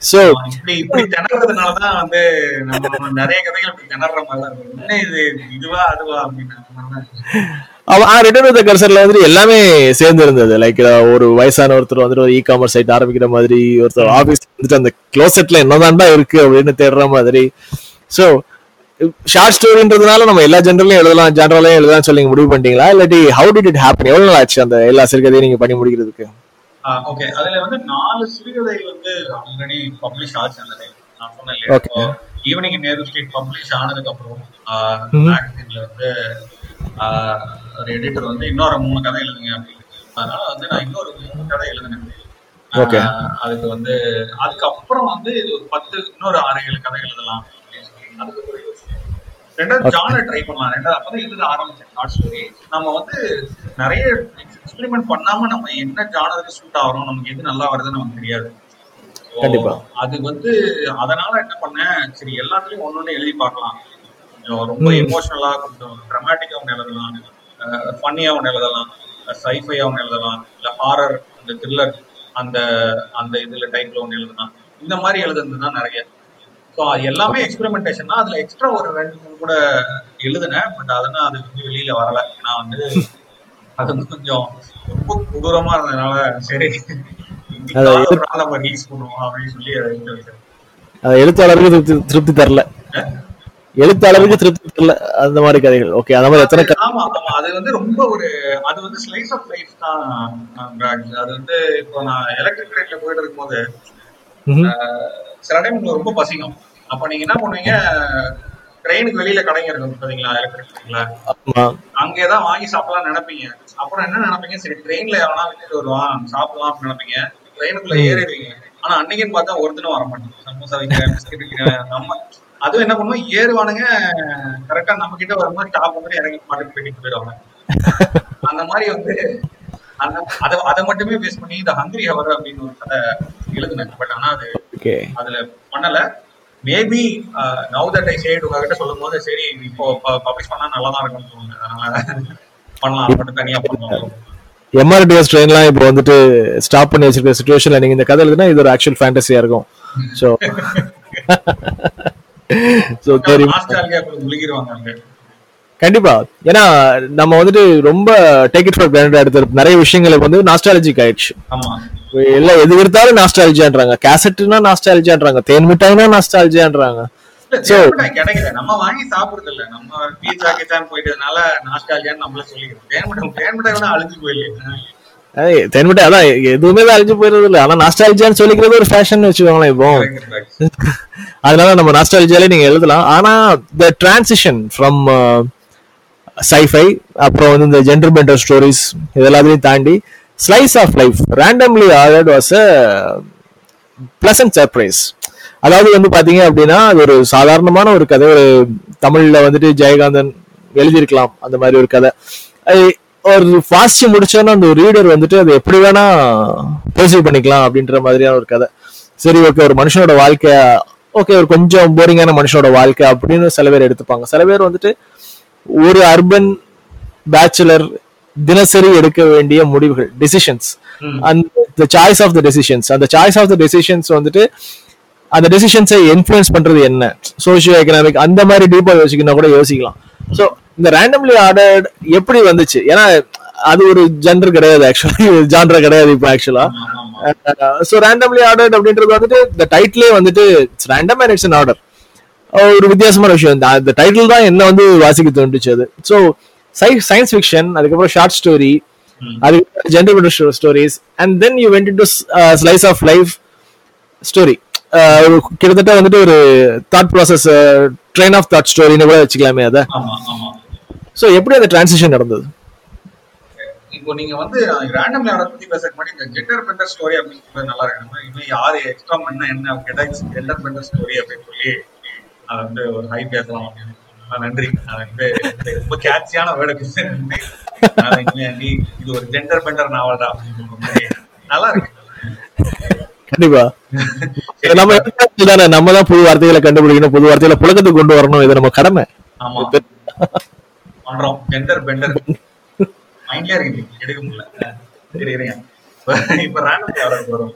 சோ இப்படி இப்படி திணறதுனாலதான் வந்து நம்ம நிறைய கதைகள் இப்படி திணற மாதிரி இருக்கும். என்ன இது? இதுவா அதுவா அப்படின்னு ரிட்டர்ன் வித் கர்சர்ல வந்துட்டு எல்லாமே சேர்ந்து இருந்தது. லைக் ஒரு வயசான ஒருத்தர் வந்துட்டு ஒரு இ காமர்ஸ் சைட் ஆரம்பிக்கிற மாதிரி ஒருத்தர் ஆபீஸ் வந்துட்டு அந்த க்ளோசெட்ல என்னதான்டா இருக்கு அப்படின்னு தேடுற மாதிரி. சோ ஷார்ட் ஸ்டோரின்றதுனால நம்ம எல்லா ஜென்ரலையும் எழுதலாம் ஜென்ரலையும் எழுதலாம் சொல்லி முடிவு பண்ணிட்டீங்களா? இல்லாட்டி ஹவு டிட் இட் ஹேப்பன் எவ்வளவு நாள் ஆச்சு அந்த எல்லா சிறுகதையும் நீங்க பண்ணி முடிக்கிறதுக்கு? ஓகே அதுல வந்து நாலு சிறுகதை வந்து ஆல்ரெடி பப்ளிஷ் ஆச்சு அந்த time. நான் சொன்னேன். இல்லையா? ஈவினிங் நேரு ஸ்ட்ரீட் பப்ளிஷ் ஆனதுக்கு அப்புறம். மேகசின்ல வந்து ஒரு எடிட்டர் வந்து இன்னொரு மூணு கதை எழுதுங்க அப்படின்னு. அதனால வந்து நான் இன்னொரு மூணு கதை எழுதினேன். அதுக்கு வந்து அதுக்கப்புறம் வந்து இது ஒரு பத்து இன்னொரு ஆறு ஏழு கதை எழுதலாம் யோசிச்சேன். ரெண்டாவது ஜான ட்ரை பண்ணலாம். ரெண்டாவது அப்பதான் எழுத ஆரம்பிச்சேன். ஷார்ட் ஸ்டோரி நம்ம வந்து நிறைய எக்ஸ்பெரிமெண்ட் பண்ணாம நம்ம என்ன ஜானருக்கு சூட் ஆகிறோம் நமக்கு எது நல்லா வருதுன்னு நமக்கு தெரியாது. கண்டிப்பா. அது வந்து அதனால என்ன பண்ணேன் சரி எல்லாத்துலயும் ஒன்னொன்னு எழுதி பார்க்கலாம். ரொம்ப. எமோஷனலா கொஞ்சம் ட்ரமாட்டிக்கா ஒன்று எழுதலாம். ஃபன்னியா ஒன்று எழுதலாம். சைஃபையா ஒன்று எழுதலாம். இல்ல ஹாரர் அந்த த்ரில்லர் அந்த அந்த இதுல டைப்ல ஒன்று எழுதலாம். இந்த மாதிரி எழுதுறது தான் நிறைய. ஸோ எல்லாமே எக்ஸ்பெரிமெண்டேஷன் தான். அதுல எக்ஸ்ட்ரா ஒரு ரெண்டு மூணு கூட எழுதினேன். பட் அதெல்லாம் அது வந்து வெளியில வரல. நான் வந்து அது வந்து கொஞ்சம் ரொம்ப கொடூரமா இருந்ததுனால சரி நம்ம ரிலீஸ் பண்ணுவோம் அப்படின்னு சொல்லி எழுத்தாளருக்கு திருப்தி திருப்தி தரல. எழுத்தாளருக்கு திருப்தி தரல. அந்த மாதிரி கதைகள். ஓகே அந்த மாதிரி எத்தனை ஆமா ஆமா அது வந்து ரொம்ப ஒரு அது வந்து ஸ்லைஸ் ஆஃப் லைஃப் தான். அது வந்து இப்போ நான் எலக்ட்ரிக் ட்ரெயின்ல போயிட்டு இருக்கும்போது சில டைம் உங்களுக்கு ரொம்ப பசிக்கும். அப்ப நீங்க என்ன பண்ணுவீங்க? ட்ரெயினுக்கு வெளியில கடைங்க இருக்கும் பாத்தீங்களா? எலக்ட்ரிக் ட்ரெயின்ல ஆமா. அங்கேதான் வாங்கி சாப்பிடலாம் நினைப்பீங்க. அப்புறம் என்ன நினைப்பீங்க? சரி ட்ரெயின்ல எவனா விட்டுட்டு வருவான் சாப்பிடலாம் அப்படின்னு நினைப்பீங்க. ட்ரெயினுக்குள்ள ஏறிடுவீங்க. ஆனா அன்னைக்குன்னு பார்த்தா ஒருத்தனும் வர மாட்டாங்க சமோசா விற்கிறேன் நம்ம அதுவும் என்ன பண்ணுவோம்? ஏறுவானுங்க. கரெக்டா நம்ம கிட்ட வரும்போது டாப் வந்து இறங்கி பாட்டு போயிட்டு போயிடுவாங்க. அந்த மாதிரி வந்து அந்த அதை அதை மட்டுமே பேஸ் பண்ணி இந்த ஹங்கிரி ஹவர் அப்படின்னு ஒரு கதை எழுதுனேன். பட் ஆனா அது அதுல பண்ணல. Maybe now that I said உங்ககிட்ட சொல்லும் போது சரி இப்போ பப்ளிஷ் பண்ணா நல்லா தான் இருக்கும்னு தோணுது. அதனால பண்ணலாம் மட்டும் தனியா பண்ணலாம். எம்ஆர்டிஎஸ் ட்ரெயின்லாம் இப்போ வந்துட்டு ஸ்டாப் பண்ணி வச்சிருக்க சுச்சுவேஷன்ல நீங்க இந்த கதை எழுதுனா இது ஒரு ஆக்சுவல் ஃபேண்டசியா இருக்கும். ஸோ ஸோ கண்டிப்பா. ஏன்னா நம்ம வந்துட்டு ரொம்ப டேக் இட் ஃபார் கிராண்டட் எடுத்து நிறைய விஷயங்களை வந்து நாஸ்டாலஜிக் ஆயிடுச்சு. எல்லாம் எது எடுத்தாலும் நாஸ்டாலஜியான்றாங்க கேசட்னா நாஸ்டாலஜியான்றாங்க தேன் மிட்டாய்னா நாஸ்டாலஜியான்றாங்க இல்ல, So- தேன்மிட்டாய் கிடைக்கல. நம்ம வாங்கி சாப்பிடுறது இல்ல நம்ம பீட்சா கிச்சான்னு போயிட்டதுனால நாஸ்டாலியான்னு நம்மள சொல்லிக்கிறோம் தேன்மிட்டாய் தேன்மிட்டாய் வேணா அழிஞ்சு போயிடல ஏய், தேன் மிட்டாய் அதான் எதுவுமே அழிஞ்சு இல்லை ஆனா நாஸ்டாலஜியான்னு சொல்லிக்கிறது ஒரு ஃபேஷன் வச்சுக்கோங்களேன் இப்போ. அதனால நம்ம நாஸ்டாலஜியாலே நீங்க எழுதலாம். ஆனா த டிரான்சிஷன் ஃப்ரம் சைஃபை அப்புறம் வந்து இந்த ஜெண்டர் பெண்டர் ஸ்டோரிஸ் இதெல்லாத்தையும் தாண்டி slice of life randomly ordered was a pleasant surprise அதாவது வந்து பார்த்தீங்க அப்படின்னா அது ஒரு சாதாரணமான ஒரு கதை. ஒரு தமிழில் வந்துட்டு ஜெயகாந்தன் எழுதியிருக்கலாம். அந்த மாதிரி ஒரு கதை. ஒரு வாசிச்சு முடிச்சோன்னா அந்த ரீடர் வந்துட்டு அது எப்படி வேணா பெர்சீவ் பண்ணிக்கலாம் அப்படின்ற மாதிரியான ஒரு கதை. சரி ஓகே ஒரு மனுஷனோட வாழ்க்கை ஓகே ஒரு கொஞ்சம் போரிங்கான மனுஷனோட வாழ்க்கை அப்படின்னு சில பேர் எடுத்துப்பாங்க. சில பேர் வந்துட்டு ஒரு அர்பன் பேச்சுலர் தினசரி எடுக்க வேண்டிய முடிவுகள் டெசிஷன்ஸ் அந்த சாய்ஸ் ஆஃப் த டெசிஷன்ஸ் அந்த சாய்ஸ் ஆஃப் த டெசிஷன்ஸ் வந்துட்டு அந்த டெசிஷன்ஸை இன்ஃப்ளூயன்ஸ் பண்றது என்ன? சோஷியோ எக்கனாமிக் அந்த மாதிரி டீப்பா யோசிக்கணும் கூட யோசிக்கலாம். ஸோ இந்த ரேண்டம்லி ஆர்டர்ட் எப்படி வந்துச்சு? ஏன்னா அது ஒரு ஜெண்டர் கிடையாது ஆக்சுவலி ஜான்டர் கிடையாது இப்போ ஆக்சுவலா ஸோ ரேண்டம்லி ஆர்டர்ட் அப்படின்றது வந்துட்டு இந்த டைட்டிலே வந்துட்டு it's random and it's order ஒரு வித்தியாசமான விஷயம். இந்த- அந்த டைட்டில் தான் என்ன வந்து வாசிக்க தோன்றுச்சு அது. ஸோ சயின்ஸ் ஃபிக்ஷன் அதுக்கப்புறம் ஷார்ட் ஸ்டோரி அதுக்கப்புறம் gender stories and then you went to slice of life story கிட்டத்தட்ட வந்துட்டு ஒரு thought process train of thought ஸ்டோரின்னு கூட வச்சுக்கலாமே அதை. ஆமா ஆமா. ஸோ எப்படி அந்த டிரான்சிஷன் நடந்தது? இப்போ நீங்க வந்து ரேண்டம் லேவலை பத்தி பேசுறதுக்கு முன்னாடி இந்த ஜெண்டர் பெண்டர் ஸ்டோரி அப்படின்னு சொல்றது நல்லா இருக்கு இன்னும் யாரு எக்ஸ்ட்ரா பண்ண என்ன கேட்டா ஜெண்டர் பெண்டர் ஸ்டோரி அப்படின்னு சொல்லி அது வந்து ஒரு ஹை பேசலாம் அப்படின்னு. நன்றி. ரொம்ப கேட்சியான வேர்டு இது ஒரு ஜெண்டர் பெண்டர் நாவல் மாதிரி நல்லா இருக்கு. கண்டிப்பா. நம்ம நம்ம தான் புது வார்த்தைகளை கண்டுபிடிக்கணும் புது வார்த்தைகளை புழக்கத்துக்கு கொண்டு வரணும் இது நம்ம கடமை. ஆமா. பண்றோம். ஜெண்டர் பெண்டர் மைண்ட்லயே இருக்கு எடுக்க முடியல. இப்ப- ரேண்டம்லி ஆர்டர் வரும்.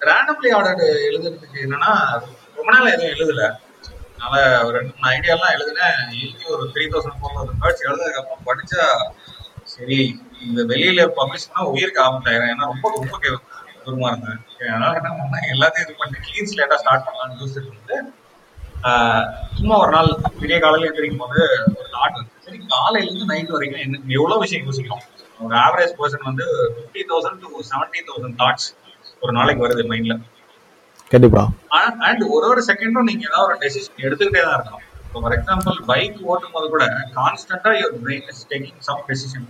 ரேண்டம்லி ஆர்டர் எழுதுறதுக்கு என்னன்னா ரொம்ப நாள் எதுவும் எழுதல. அதனால ஒரு ரெண்டு மூணு ஐடியாலாம் எழுதினேன். எழுதி ஒரு three thousand four thousand words எழுதுறதுக்கு அப்புறம் படிச்சா சரி இந்த வெளியில பப்ளிஷ் பண்ணா உயிருக்கு ஆபத்தாயிரும் ஏன்னா ரொம்ப ரொம்ப தூரமா இருந்தேன். அதனால என்ன பண்ணேன்? எல்லாத்தையும் இது பண்ணி கிளீன் ஸ்லேட்டா ஸ்டார்ட் பண்ணலாம்னு யோசிச்சுட்டு வந்து சும்மா ஒரு நாள் விடிய காலையில் எழுந்திரிக்கும் போது ஒரு தாட் வந்து சரி காலையிலேருந்து நைட் வரைக்கும் என்ன எவ்வளோ விஷயம் யோசிக்கிறோம்? ஒரு ஆவரேஜ் பர்சன் வந்து fifty thousand to seventy thousand thoughts ஒரு நாளைக்கு வருது மைண்ட்ல கண்டிப்பா. அண்ட் ஒரு ஒரு செகண்டும் நீங்க ஏதாவது ஒரு டெசிஷன் எடுத்துக்கிட்டே தான் இருக்கணும். இப்போ ஃபார் எக்ஸாம்பிள் பைக் ஓட்டும் போது கூட கான்ஸ்டன்டா your brain is taking some decision.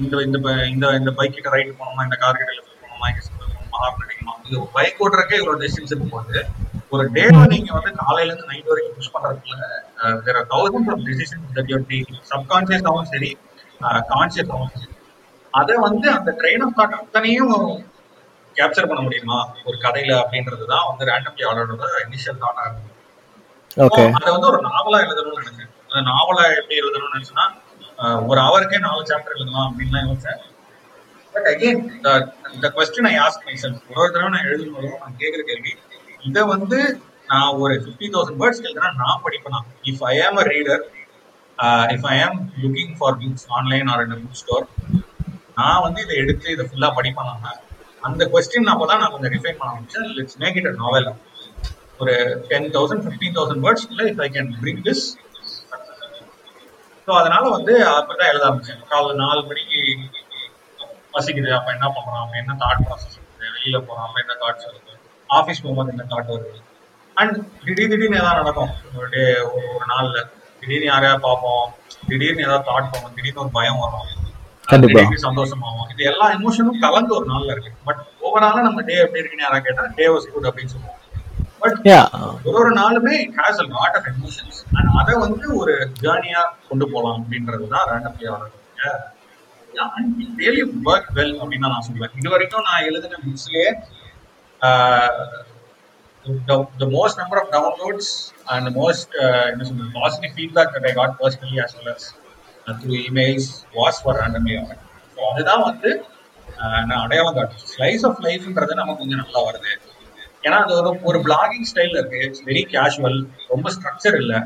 இந்த இந்த இந்த இந்த பைக் கிட்ட ரைட் போகணுமா இந்த கார் கிட்ட லெஃப்ட் போகணுமா இங்க போகணுமா ஹார்ன் அடிக்கணுமா இது பைக் ஓட்டுறக்கே இவ்வளவு டெசிஷன்ஸ் இருக்கும்போது ஒரு டே நீங்க வந்து காலையில இருந்து நைட் வரைக்கும் push there are thousand of decision that you're taking subconscious ஆகும் சரி கான்சியஸ் ஆகும் சரி. அதை வந்து அந்த ட்ரெயின் ஆஃப் தாட் அத்தனையும் கேப்சர் பண்ண முடியுமா? ஒரு கதையில அப்படின்றது தான் வந்து ரேண்டம்லி ஆர்டரோட இனிஷியல் தாட்டா இருக்கும் ஓகே அதை வந்து ஒரு நாவலா எழுதணும்னு நினைச்சேன். அந்த நாவலா எப்படி எழுதணும்னு நினைச்சுன்னா ஒரு அவருக்கே நாலு சாப்டர் எழுதலாம் அப்படின்னு யோசிச்சேன். பட் அகெயின் இந்த question I ask myself ஒரு தடவை நான் எழுதும்போது நான் கேட்குற கேள்வி இதை வந்து நான் ஒரு ஃபிஃப்டி தௌசண்ட் வேர்ட்ஸ் எழுதுனா நான் படிப்பேனா? இஃப் ஐ ஆம் அ reader if I am looking for books online or in book store நான் வந்து இதை எடுத்து இதை ஃபுல்லா படிப்பேனா? அந்த கொஸ்டின் அப்பதான் நான் கொஞ்சம் ரிஃபைன் பண்ண ஆரம்பிச்சேன். Let's make it a novel ஒரு ten thousand fifteen thousand words if I can bring this so அதனால வந்து அப்பதான் எழுத ஆரம்பிச்சேன். காலைல நாலு மணிக்கு பசிக்குது. அப்போ என்ன பண்ணுறோம் என்ன தாட் ப்ராசஸ் இருக்குது வெளியில் போகிறோம் அப்போ என்ன தாட்ஸ் வருது ஆஃபீஸ் போகும்போது என்ன தாட் வருது? அண்ட் திடீர் திடீர்னு ஏதாவது நடக்கும். ஒரு டே ஒரு நாளில். திடீர்னு யாரையா பார்ப்போம். திடீர்னு ஏதாவது தாட் போகும். திடீர்னு ஒரு பயம் வரும். சந்தோஷமாகும். இது எல்லா எமோஷனும் கலந்து ஒரு நாள்ல இருக்கு. பட் ஓவராலா நம்ம டே எப்படி இருக்குன்னு யாராவது கேட்டா டே வாஸ் குட் அப்படின்னு சொல்லுவோம். பட் ஒரு ஒரு நாளுமே it has a lot of emotions and அதை வந்து ஒரு ஜேர்னியா கொண்டு போகலாம் அப்படின்றது தான் ரேண்டம் ரியலி ஒர்க் வெல் அப்படின்னு நான் சொல்லுவேன் இது வரைக்கும் நான் எழுதின புக்ஸ்லயே number of downloads and the most uh, என்ன சொல்றது positive feedback that I got personally as well as through emails what's for for randomly so அதுதான் வந்து நான் அடையாளம் காட்டும் ஸ்லைஸ் ஆஃப் லைஃப்ன்றது நமக்கு கொஞ்சம் நல்லா வருது. ஏன்னா அது ஒரு ஒரு பிளாகிங் ஸ்டைல் இருக்கு. இட்ஸ் வெரி கேஷுவல் ரொம்ப ஸ்ட்ரக்சர் இல்லை.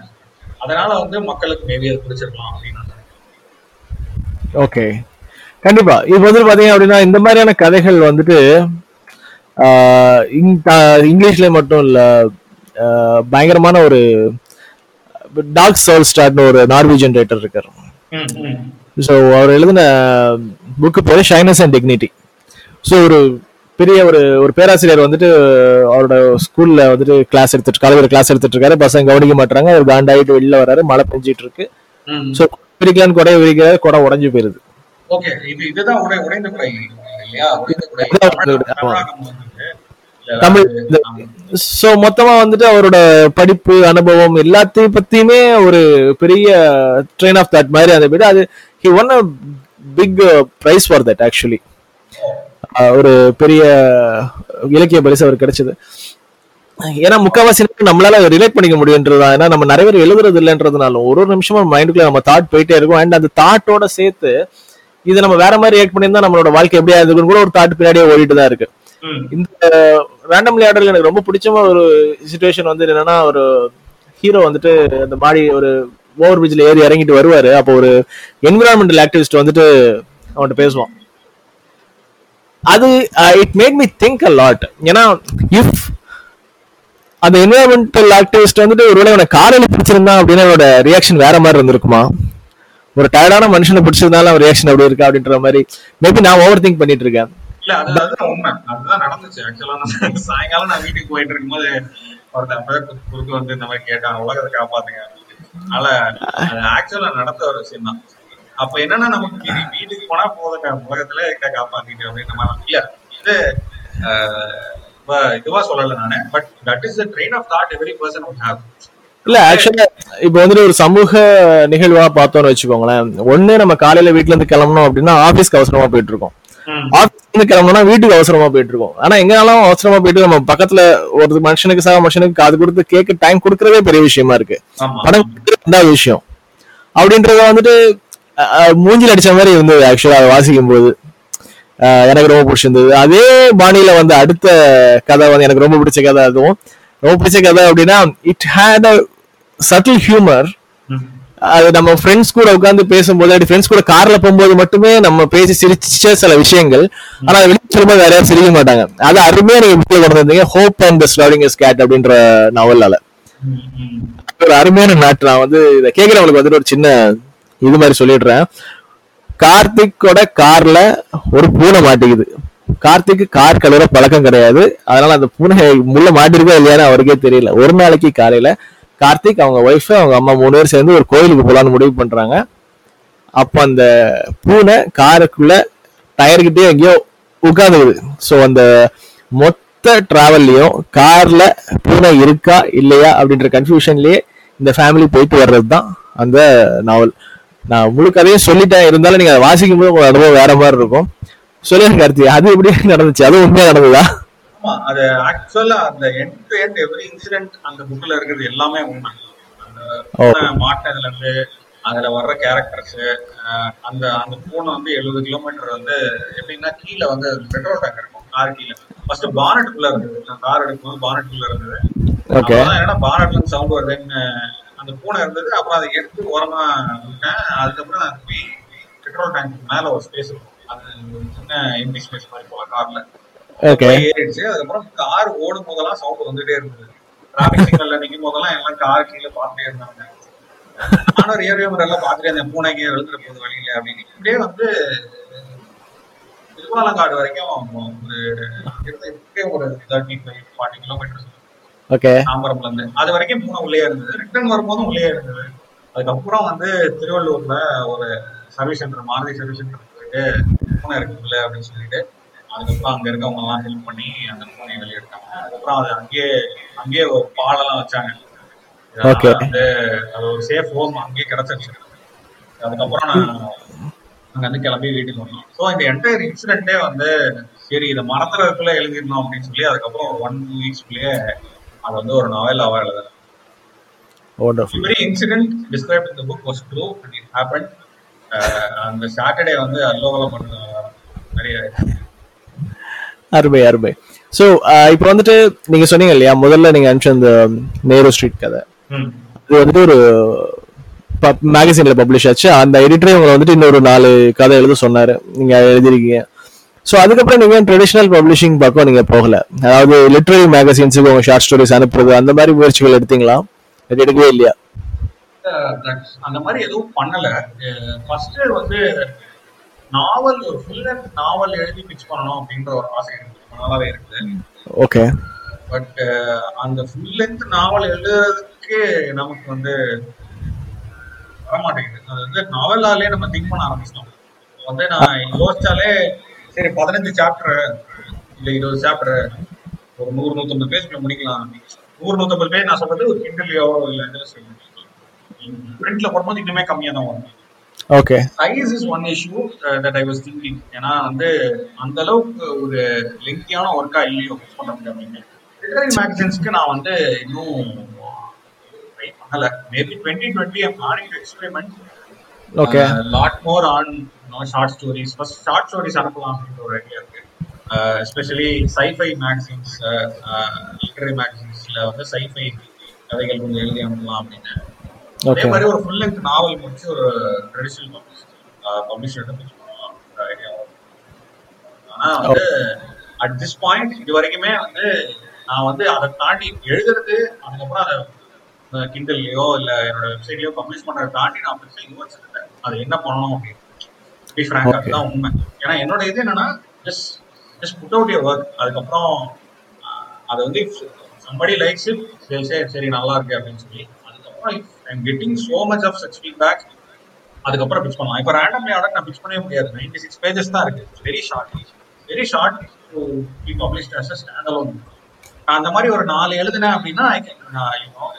அதனால வந்து மக்களுக்கு மேபி அது பிடிச்சிருக்கலாம் அப்படின்னு ஓகே கண்டிப்பா. இப்போ வந்து பாத்தீங்க அப்படின்னா இந்த மாதிரியான கதைகள் வந்துட்டு இங்கிலீஷ்ல மட்டும் இல்ல பயங்கரமான ஒரு டாக் சோல் ஸ்டார்ட்னு ஒரு நார்வீஜியன் ரைட்டர் இருக்காரு. ஸோ அவர் எழுதின புக்கு பேரு ஷைனஸ் அண்ட் டிக்னிட்டி ஸோ ஒரு பெரிய ஒரு ஒரு பேராசிரியர் வந்துட்டு அவரோட ஸ்கூல்ல வந்துட்டு கிளாஸ் எடுத்துட்டு காலேஜில் கிளாஸ் எடுத்துட்டு இருக்காரு. பசங்க கவனிக்க மாட்டாங்க அவர் காண்டாயிட்டு வெளில வராரு. மழை பெஞ்சிட்டு இருக்கு. ஸோ விரிக்கலான்னு கொடை விரிக்கிறாரு. கொடை உடஞ்சு போயிருது. ஓகே இது இதுதான் உடை உடைந்த குடை இல்லையா? தமிழ் ஸோ மொத்தமாக வந்துட்டு அவரோட படிப்பு அனுபவம் எல்லாத்தையும் பற்றியுமே ஒரு பெரிய ட்ரெயின் ஆஃப் தட் மாதிரி அந்த வீடு அது he won a big prize for that actually ஒரு பெரிய இலக்கிய பரிசு அவர் கிடைச்சது. ஏன்னா முக்காவாசி நம்மளால ரிலேட் பண்ணிக்க முடியுன்றதா ஏன்னா நம்ம நிறைய பேர் எழுதுறது இல்லைன்றதுனாலும் ஒரு ஒரு நிமிஷமும் மைண்டுக்குள்ள நம்ம தாட் போயிட்டே இருக்கும். அண்ட் அந்த தாட்டோட சேர்த்து இதை நம்ம வேற மாதிரி ரியாக்ட் பண்ணியிருந்தா நம்மளோட வாழ்க்கை எப்படியா இருக்குன்னு கூட ஒரு தாட் பின்னாடியே ஓடிட்டு தான் இருக்கு. இந்த ரேண்டம் லேடர்ல எனக்கு ரொம்ப பிடிச்ச ஒரு சுச்சுவேஷன் வந்து என்னன்னா ஒரு ஹீரோ வந்துட்டு அந்த பாடி ஒரு ஓவர் பிரிட்ஜ்ல ஏறி இறங்கிட்டு வருவாரு. அப்போ ஒரு என்விரான்மெண்டல் ஆக்டிவிஸ்ட் வந்துட்டு அவன்கிட்ட பேசுவான். அது it made me think a lot ஏன்னா இஃப் அந்த என்விரான்மெண்டல் ஆக்டிவிஸ்ட் வந்துட்டு ஒருவேளை அவனை காரில் பிடிச்சிருந்தா அப்படின்னா அவனோட ரியாக்ஷன் வேற மாதிரி இருந்திருக்குமா? ஒரு டயர்டான மனுஷனை பிடிச்சிருந்தாலும் அவன் ரியாக்ஷன் அப்படி இருக்கா அப்படின்ற மாதிரி. மேபி நான் ஓவர் திங்க் பண்ணிட்டு இருக்கேன். இல்ல அது அதுதான் உண்மை. அதுதான் நடந்துச்சு ஆக்சுவலா நான் சாயங்காலம் நான் வீட்டுக்கு போயிட்டு இருக்கும்போது ஒருத்தன் குறுக்க வந்து இந்த மாதிரி கேட்டான் உலகத்தை காப்பாத்துங்க அதனால அது ஆக்சுவலா நடந்த ஒரு விஷயம் தான். அப்ப என்னன்னா நமக்கு வீட்டுக்கு போனா போதுங்க உலகத்துல இருக்க காப்பாத்திட்டு அப்படின்ற மாதிரி. இல்ல இது இதுவா சொல்லல நானு but that is the train of thought every person have. இல்ல ஆக்சுவலா இப்ப வந்துட்டு ஒரு சமூக நிகழ்வா பார்த்தோம்னு வச்சுக்கோங்களேன். ஒண்ணு நம்ம காலையில வீட்ல இருந்து கிளம்பணும் அப்படின்னா ஆபீஸ்க்கு அவசரமா போயிட்டு இருக்கோம். ஆபீஸ்ல இருந்து கிளம்பணும்னா வீட்டுக்கு அவசரமா போயிட்டு இருக்கோம் ஆனா எங்கனாலும் அவசரமா போயிட்டு நம்ம பக்கத்துல ஒரு மனுஷனுக்கு சக மனுஷனுக்கு காது கொடுத்து கேட்க டைம் கொடுக்கறதே பெரிய விஷயமா இருக்கு. படம் ரெண்டாவது விஷயம். அப்படின்றத வந்துட்டு மூஞ்சில அடிச்ச மாதிரி இருந்தது ஆக்சுவலா அதை வாசிக்கும் போது எனக்கு ரொம்ப பிடிச்சிருந்தது. அதே பாணியில வந்து அடுத்த கதை வந்து எனக்கு ரொம்ப பிடிச்ச கதை அதுவும். ரொம்ப பிடிச்ச கதை அப்படின்னா it had a subtle humour. அது நம்ம ஃப்ரெண்ட்ஸ் கூட உட்காந்து பேசும்போது அப்படி ஃப்ரெண்ட்ஸ் கூட கார்ல போகும்போது மட்டுமே நம்ம பேசி சிரிச்ச சில விஷயங்கள். ஆனா அதை வெளியே சொல்லும்போது வேற யாரும் சிரிக்க மாட்டாங்க. அது அருமையா நீங்க வீட்டுல கொண்டு வந்தீங்க ஹோப் அண்ட் ஸ்லோரிங் இஸ் கேட் அப்படின்ற நாவலால ஒரு அருமையான நாட்டு நான் வந்து இதை கேட்கிறவங்களுக்கு வந்துட்டு ஒரு சின்ன இது மாதிரி சொல்லிடுறேன். கார்த்திக்கோட கார்ல ஒரு பூனை மாட்டிக்குது. கார்த்திக்கு கார் கழுவுற பழக்கம் கிடையாது. அதனால அந்த பூனை முள்ள மாட்டிருக்கா இல்லையான்னு அவருக்கே தெரியல. ஒரு நாளைக்கு காலையில கார்த்திக் அவங்க ஒய்ஃப் அவங்க அம்மா மூணு பேர் சேர்ந்து ஒரு கோயிலுக்கு போகலான்னு முடிவு பண்றாங்க. அப்போ அந்த பூனை காருக்குள்ள டயர்கிட்டே எங்கேயோ உட்காந்துக்குது ஸோ அந்த மொத்த டிராவல்லையும் கார்ல பூனை இருக்கா இல்லையா அப்படின்ற கன்ஃபியூஷன்லயே இந்த ஃபேமிலி போயிட்டு வர்றது தான் அந்த நாவல் நான் முழுக்கதையும் சொல்லிட்டேன். இருந்தாலும் நீங்க அதை வாசிக்கும் போது உங்களோட அனுபவம் வேற மாதிரி இருக்கும். சொல்லுங்க கார்த்தி அது எப்படி நடந்துச்சு? அது உண்மையா நடந்ததா? ஆமா அது ஆக்சுவலா அந்த end to end every incident அந்த புக்ல இருக்கிறது எல்லாமே உண்மை. அந்த மாட்டினதுல இருந்து அதுல வர்ற கேரக்டர்ஸ் அந்த அந்த பூனை வந்து எழுபது கிலோமீட்டர் வந்து எப்படின்னா கீழே வந்து பெட்ரோல் டேங்க் இருக்கும் கார் கீழே. ஃபர்ஸ்ட் பானட்டுக்குள்ள இருந்தது. நான் கார் எடுக்கும்போது பானட்டுக்குள்ள இருந்தது. என்னன்னா பானட்ல இருந்து சவுண்ட் வருதுன்னு அந்த பூனை இருந்தது அப்புறம் அதை எடுத்து விட்டேன். அதுக்கப்புறம் நான் போய் பெட்ரோல் டேங்க் மேல ஒரு ஸ்பேஸ் இருக்கும். அது சின்ன எம்டி ஸ்பேஸ் மாதிரி போல கார்ல ஏறிடுச்சு. அதுக்கப்புறம் கார் ஓடும் போதெல்லாம் சவுண்ட் வந்துட்டே இருந்தது. டிராபிக் சிக்னல்ல நிக்கும் போதெல்லாம் எல்லாம் கார் கீழே பார்த்துட்டே இருந்தாங்க. நானும் ரியர் வியூ எல்லாம் பார்த்துட்டே இருந்தேன். பூனை எங்கேயும் எழுதுற போது வழியில அப்படின்னு. இப்படியே வந்து திருவாலங்காடு வரைக்கும் ஒரு ஒரு thirty five forty kilometres okay தாம்பரம்ல இருந்து அது வரைக்கும் பூனை உள்ளே இருந்தது. ரிட்டர்ன் வரும்போதும் உள்ளே இருந்தது. அதுக்கப்புறம் வந்து திருவள்ளூர்ல ஒரு service centre Maruti service centre போயிட்டு பூனை இருக்குல்ல அப்படின்னு சொல்லிட்டு அதுக்கப்புறம் அங்க இருக்கவங்க எல்லாம் ஹெல்ப் பண்ணி அந்த பூனையை வெளியே எடுத்தாங்க அதுக்கப்புறம் அது அங்கேயே அங்கேயே ஒரு பாலெல்லாம் வச்சாங்க. வந்து அது ஒரு சேஃப் ஹோம் அங்கேயே கிடைச்சிருச்சு. அதுக்கப்புறம் நான் அங்க இருந்து கிளம்பி வீட்டுக்கு வந்தோம். ஸோ இந்த என்டையர் இன்சிடென்ட்டே வந்து சரி இதை மறந்துறதுக்குள்ள எழுதிடணும் அப்படின்னு சொல்லி அதுக்கப்புறம் ஒரு ஒன் டூ வீக்ஸ்க்குள்ளேயே அது வந்து ஒரு எழுதுறேன் wonderful every incident described in the book was true and it happened uh, அந்த சாட்டர்டே வந்து அல்லோகலம் பண்ண நிறைய அருமை அருமை. ஸோ இப்போ வந்துட்டு நீங்க சொன்னீங்க இல்லையா முதல்ல நீங்க அனுப்பிச்ச அந்த நேரு ஸ்ட்ரீட் கதை. இது வந்துட்டு ஒரு மேகசின்ல பப்ளிஷ் ஆச்சு. அந்த எடிட்டரே உங்களை வந்துட்டு இன்னொரு நாலு கதை எழுத சொன்னாரு. நீங்க எழுதிருக்கீங்க. ஸோ அதுக்கப்புறம் நீங்க ட்ரெடிஷனல் பப்ளிஷிங் பக்கம் நீங்க போகல. அதாவது லிட்ரரி மேகசின்ஸுக்கு உங்க ஷார்ட் ஸ்டோரிஸ் அனுப்புறது அந்த மாதிரி முயற்சிகள் எடுத்தீங்களா? அது எடுக்கவே இல்லையா? அந்த மாதிரி எதுவும் பண்ணல. ஃபர்ஸ்ட் வந்து நாவல் ஒரு ஃபுல் லென்த் நாவல் எழுதி பிச் பண்ணணும் அப்படின்ற ஒரு ஆசை எனக்கு ரொம்ப நாளாவே இருக்குது ஓகே. பட் அந்த ஃபுல் லென்த் நாவல் எழுதுறதுக்கு நமக்கு வந்து வரமாட்டேங்குது. அது வந்து நாவலாலே நம்ம திங்க் பண்ண ஆரம்பிச்சிட்டோம். வந்து நான் யோசிச்சாலே சரி பதினஞ்சு சாப்டர் இல்ல இருபது சாப்டர் ஒரு நூறு நூத்தம்பது பேஜ்ல முடிக்கலாம். நூறு நூத்தம்பது பேஜ் நான் சொல்றது ஒரு கிண்டல்லையோ இல்ல பிரிண்ட்ல போடும்போது இன்னுமே கம்மியா தான் வரும். Okay size is one issue that I was thinking ஏன்னா வந்து அந்த அளவுக்கு ஒரு லெங்க்தியான ஒர்க்கா இல்லையோ பண்ண முடியும் அப்படின்னு லிட்டரரி மேகசின்ஸ்க்கு நான் வந்து இன்னும் ட்ரை பண்ணல. Maybe twenty twenty I'm to experiment okay lot more on short stories first short stories அனுப்பலாம் அப்படின்ற ஒரு ஐடியா இருக்கு. எஸ்பெஷலி சைஃபை மேகசின்ஸ் லிட்டரரி மேகசின்ஸ்ல வந்து சைஃபை கதைகள் கொஞ்சம் எழுதி அனுப்பலாம் அப்படின்னு. அதே மாதிரி ஒரு ஃபுல் லெங்க் நாவல் முடிச்சு ஒரு ட்ரெடிஷனல் பப்ளிஷ் பப்ளிஷர் ஆனா வந்து அட் திஸ் பாயிண்ட் இது வரைக்குமே வந்து நான் வந்து அதை தாண்டி எழுதுறது அதுக்கப்புறம் அதை கிண்டல்லையோ இல்ல என்னோட வெப்சைட்லயோ பப்ளிஷ் பண்றதை தாண்டி நான் பெருசா யோசிச்சிருந்தேன் அது என்ன பண்ணணும் அப்படின்னு. அதுதான் உண்மை. ஏன்னா என்னோட இது என்னன்னா just just put out work அதுக்கப்புறம் அதை வந்து சம்படி லைக்ஸ் சரி சரி நல்லா இருக்கு அப்படின்னு சொல்லி. அதுக்கப்புறம் I'm getting so much of such feedback அதுக்கப்புறம் பிச் பண்ணலாம். இப்போ ரேண்டம்லி ஆர்டர் நான் பிச் பண்ணவே முடியாது. நைன்டி சிக்ஸ் பேஜஸ் தான் இருக்கு. Very short very short to be published as a stand alone நான் அந்த மாதிரி ஒரு நாலு எழுதினேன் அப்படின்னா I can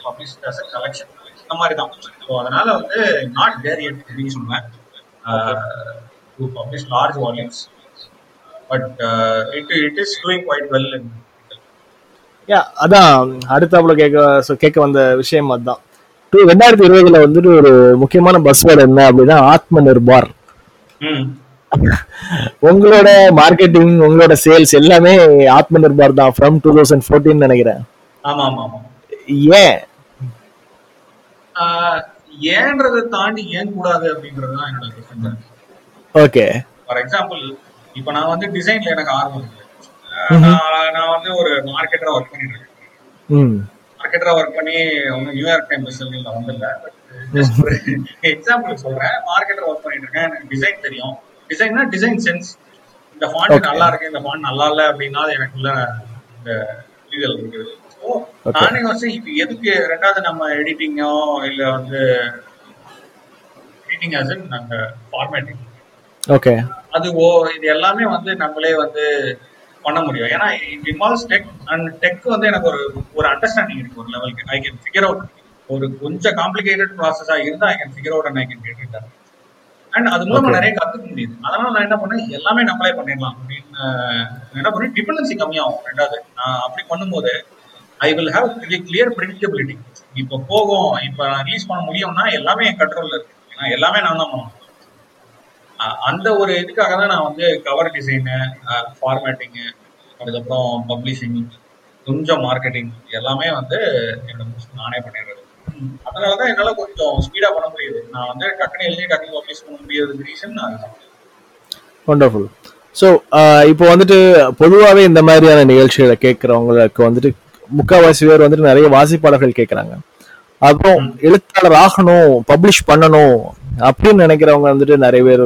publish as collection இந்த மாதிரி தான். ஸோ அதனால வந்து நாட் தேர் எட் அப்படின்னு சொல்லுவேன். To publish large volumes but it it is doing quite well அதான் அடுத்தாப்புல கேட்க கேட்க வந்த விஷயம் அதுதான். ரெண்டாயிரத்தி இருபதுல வந்துட்டு ஒரு முக்கியமான பஸ் வேர்டு என்ன அப்படின்னா ஆத்ம நிர்பார் உங்களோட மார்க்கெட்டிங் உங்களோட சேல்ஸ் எல்லாமே ஆத்ம நிர்பார் தான் ஃப்ரம் டூ தௌசண்ட் ஃபோர்டீன் நினைக்கிறேன். ஏன்? ஏன்றதை தாண்டி ஏன் கூடாது அப்படின்றது தான் என்னோட ஓகே ஃபார் எக்ஸாம்பிள் இப்போ நான் வந்து டிசைன்ல எனக்கு ஆர்வம் ஆஹ் நான் வந்து ஒரு மார்க்கெட்டரா ஒர்க் பண்ணிட்டு இருக்கேன். மார்க்கெட்டரா ஒர்க் பண்ணி ஒன்றும் நியூயார்க் டைம் பெஸ்ட்ல ஒரு எக்ஸாம்பிள் சொல்றேன். மார்க்கெட்டர் ஒர்க் பண்ணிட்டு இருக்கேன். எனக்கு டிசைன் தெரியும். டிசைன்னா டிசைன் சென்ஸ் இந்த ஃபாண்ட். நல்லா இருக்கு இந்த ஃபாண்ட் நல்லா இல்ல அப்படின்னா எனக்குள்ள இந்த லீகல் இருக்குது. ஸோ. நானே வந்து இப்போ எதுக்கு ரெண்டாவது நம்ம எடிட்டிங்கோ இல்ல வந்து எடிட்டிங் ஆஸ் நாங்க ஃபார்மேட்டிங் ஓகே அது ஓ இது எல்லாமே வந்து நம்மளே வந்து பண்ண முடியும். ஏன்னா it involves tech and tech வந்து எனக்கு ஒரு ஒரு அண்டர்ஸ்டாண்டிங் இருக்கு ஒரு லெவலுக்கு ஐ கேன் ஃபிகர் அவுட் ஒரு கொஞ்சம் காம்ப்ளிகேட்டட் ப்ராசஸா இருந்தா I can figure out and I can get it and அது மூலமா. நிறைய கத்துக்க முடியுது. அதனால நான் என்ன பண்ணேன்? எல்லாமே நம்மளே பண்ணிடலாம். அப்படின்னு என்ன பண்ணேன்? டிபெண்டன்சி கம்மியாகும். ரெண்டாவது நான் அப்படி பண்ணும்போது I will have clear predictability இப்போ போகும். இப்போ நான் ரிலீஸ் பண்ண முடியும்னா எல்லாமே என் கண்ட்ரோல்ல இருக்கு. ஏன்னா எல்லாமே நான் தான் பண்ணணும். அந்த ஒரு இதுக்காக தான் நான் வந்து கவர் டிசைனு ஃபார்மேட்டிங்கு அதுக்கப்புறம் பப்ளிஷிங் கொஞ்சம் மார்க்கெட்டிங் எல்லாமே வந்து என்னோட நானே பண்ணிடுறது. அதனால தான் என்னால் கொஞ்சம் ஸ்பீடாக பண்ண முடியுது. நான் வந்து டக்குனு எழுதி டக்குனு பப்ளிஷ் பண்ண முடியாததுக்கு ரீசன் அதுதான். வண்டர்ஃபுல் ஸோ இப்போ வந்துட்டு பொதுவாகவே இந்த மாதிரியான நிகழ்ச்சிகளை கேட்குறவங்களுக்கு வந்துட்டு முக்கால்வாசி பேர் வந்துட்டு நிறைய வாசிப்பாளர்கள் கேட்குறாங்க. அப்புறம் எழுத்தாளர் ஆகணும் பப்ளிஷ் பண்ணணும் அப்படின்னு நினைக்கிறவங்க வந்துட்டு நிறைய பேர்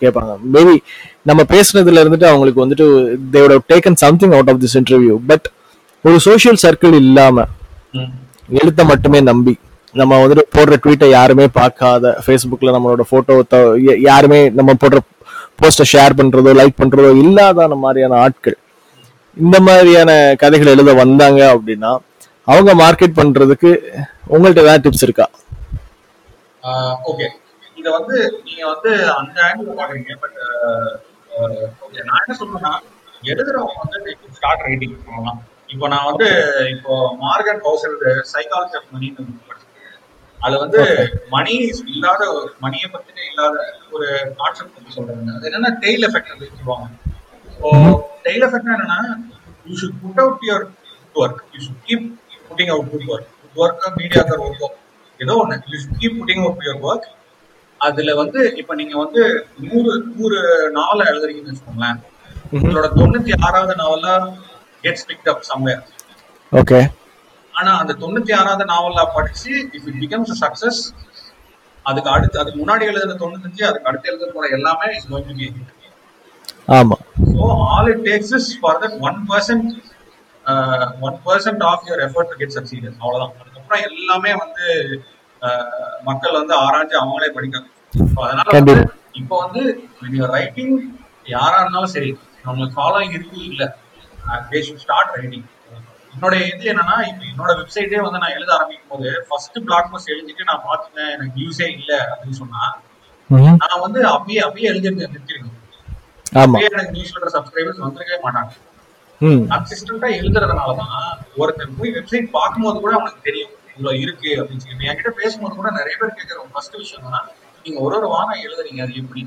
கேட்பாங்க மேபி நம்ம பேசுனதுல இருந்துட்டு அவங்களுக்கு வந்துட்டு தேவோட taken something out of this interview but ஒரு சோஷியல் சர்க்கிள் இல்லாம எழுத்தை மட்டுமே நம்பி நம்ம வந்துட்டு போடுற ட்வீட்டை யாருமே பார்க்காத ஃபேஸ்புக்கில் நம்மளோட ஃபோட்டோ யாருமே நம்ம போடுற போஸ்ட்டை ஷேர் பண்ணுறதோ லைக் பண்ணுறதோ இல்லாத மாதிரியான ஆட்கள். இந்த மாதிரியான கதைகள் எழுத வந்தாங்க அப்படின்னா அவங்க மார்க்கெட் பண்ணுறதுக்கு உங்கள்ட்ட ஏதாவது டிப்ஸ் இருக்கா? ஓகே இத வந்து நீங்க வந்து அந்த ஆங்கிள் பாக்குறீங்க. பட் ஓகே நான் என்ன சொல்றேன்னா எழுதுறவங்க வந்து ஸ்டார்ட் ரைட்டிங் பண்ணலாம். இப்போ நான் வந்து இப்போ மார்கன் ஹவுசர் சைக்காலஜி ஆஃப் மணின்னு படிச்சிருக்கேன். அது வந்து மணி இல்லாத மணியை பத்தின இல்லாத ஒரு கான்செப்ட் பத்தி சொல்றாங்க. அது என்னன்னா டெய்ல் எஃபெக்ட் அப்படின்னு சொல்லுவாங்க. ஸோ டெய்ல் எஃபெக்ட் என்னன்னா you should put out your work you should keep putting out good work good work mediocre ஒர்க்கோ ஏதோ ஒன்று you should keep putting out your work அதுல வந்து இப்ப நீங்க வந்து நூறு நூறு நாவலை எழுதுறீங்கன்னு வச்சுக்கோங்களேன். உங்களோட தொண்ணூத்தி ஆறாவது நாவலா gets picked up somewhere okay. ஆனா அந்த தொண்ணூத்தி ஆறாவது நாவலா படிச்சு இஃப் இட் பிகம்ஸ் சக்சஸ் அதுக்கு அடுத்து அதுக்கு முன்னாடி எழுதுன தொண்ணூத்தஞ்சு அதுக்கு அடுத்து எழுத போற எல்லாமே இஸ் கோயிங் டு பி ஆமாம் so all it takes is for that one percent one percent of your effort to get succeeded அவ்வளவுதான். அதுக்கப்புறம் எல்லாமே வந்து மக்கள் வந்து ஆராய்ச்சி அவங்களே படிக்காங்க. So, அதனால. இப்போ வந்து ரைட்டிங் யாரா இருந்தாலும் சரி நம்மளுக்கு ஃபாலோயிங் இருக்கு இல்ல தே ஷுட் ஸ்டார்ட் ரைட்டிங் என்னோட இது என்னன்னா இப்போ என்னோட வெப்சைட்டே வந்து நான் எழுத ஆரம்பிக்கும் போது ஃபர்ஸ்ட் பிளாக் போஸ்ட் எழுதிட்டு நான் பார்த்துட்டேன் எனக்கு வியூஸே இல்ல அப்படின்னு சொன்னா நான் வந்து அப்பயே அப்பயே எழுதிட்டு நிறுத்திருக்கேன் அப்பயே எனக்கு நியூஸ் லெட்டர் சப்ஸ்கிரைபர்ஸ் வந்திருக்கவே மாட்டாங்க. கன்சிஸ்டன்டா எழுதுறதுனாலதான் ஒருத்தன் போய் வெப்சைட் பார்க்கும்போது கூட அவனுக்கு தெரியும். இவ்வளவு இருக்கு அப்படின்னு சொல்லி. என்கிட்ட பேசும்போது கூட நிறைய பேர் கேட்கிற ஃபர்ஸ்ட் விஷயம் என்னன்னா நீங்க ஒரு ஒரு வாரம் எழுதுறீங்க அது எப்படி?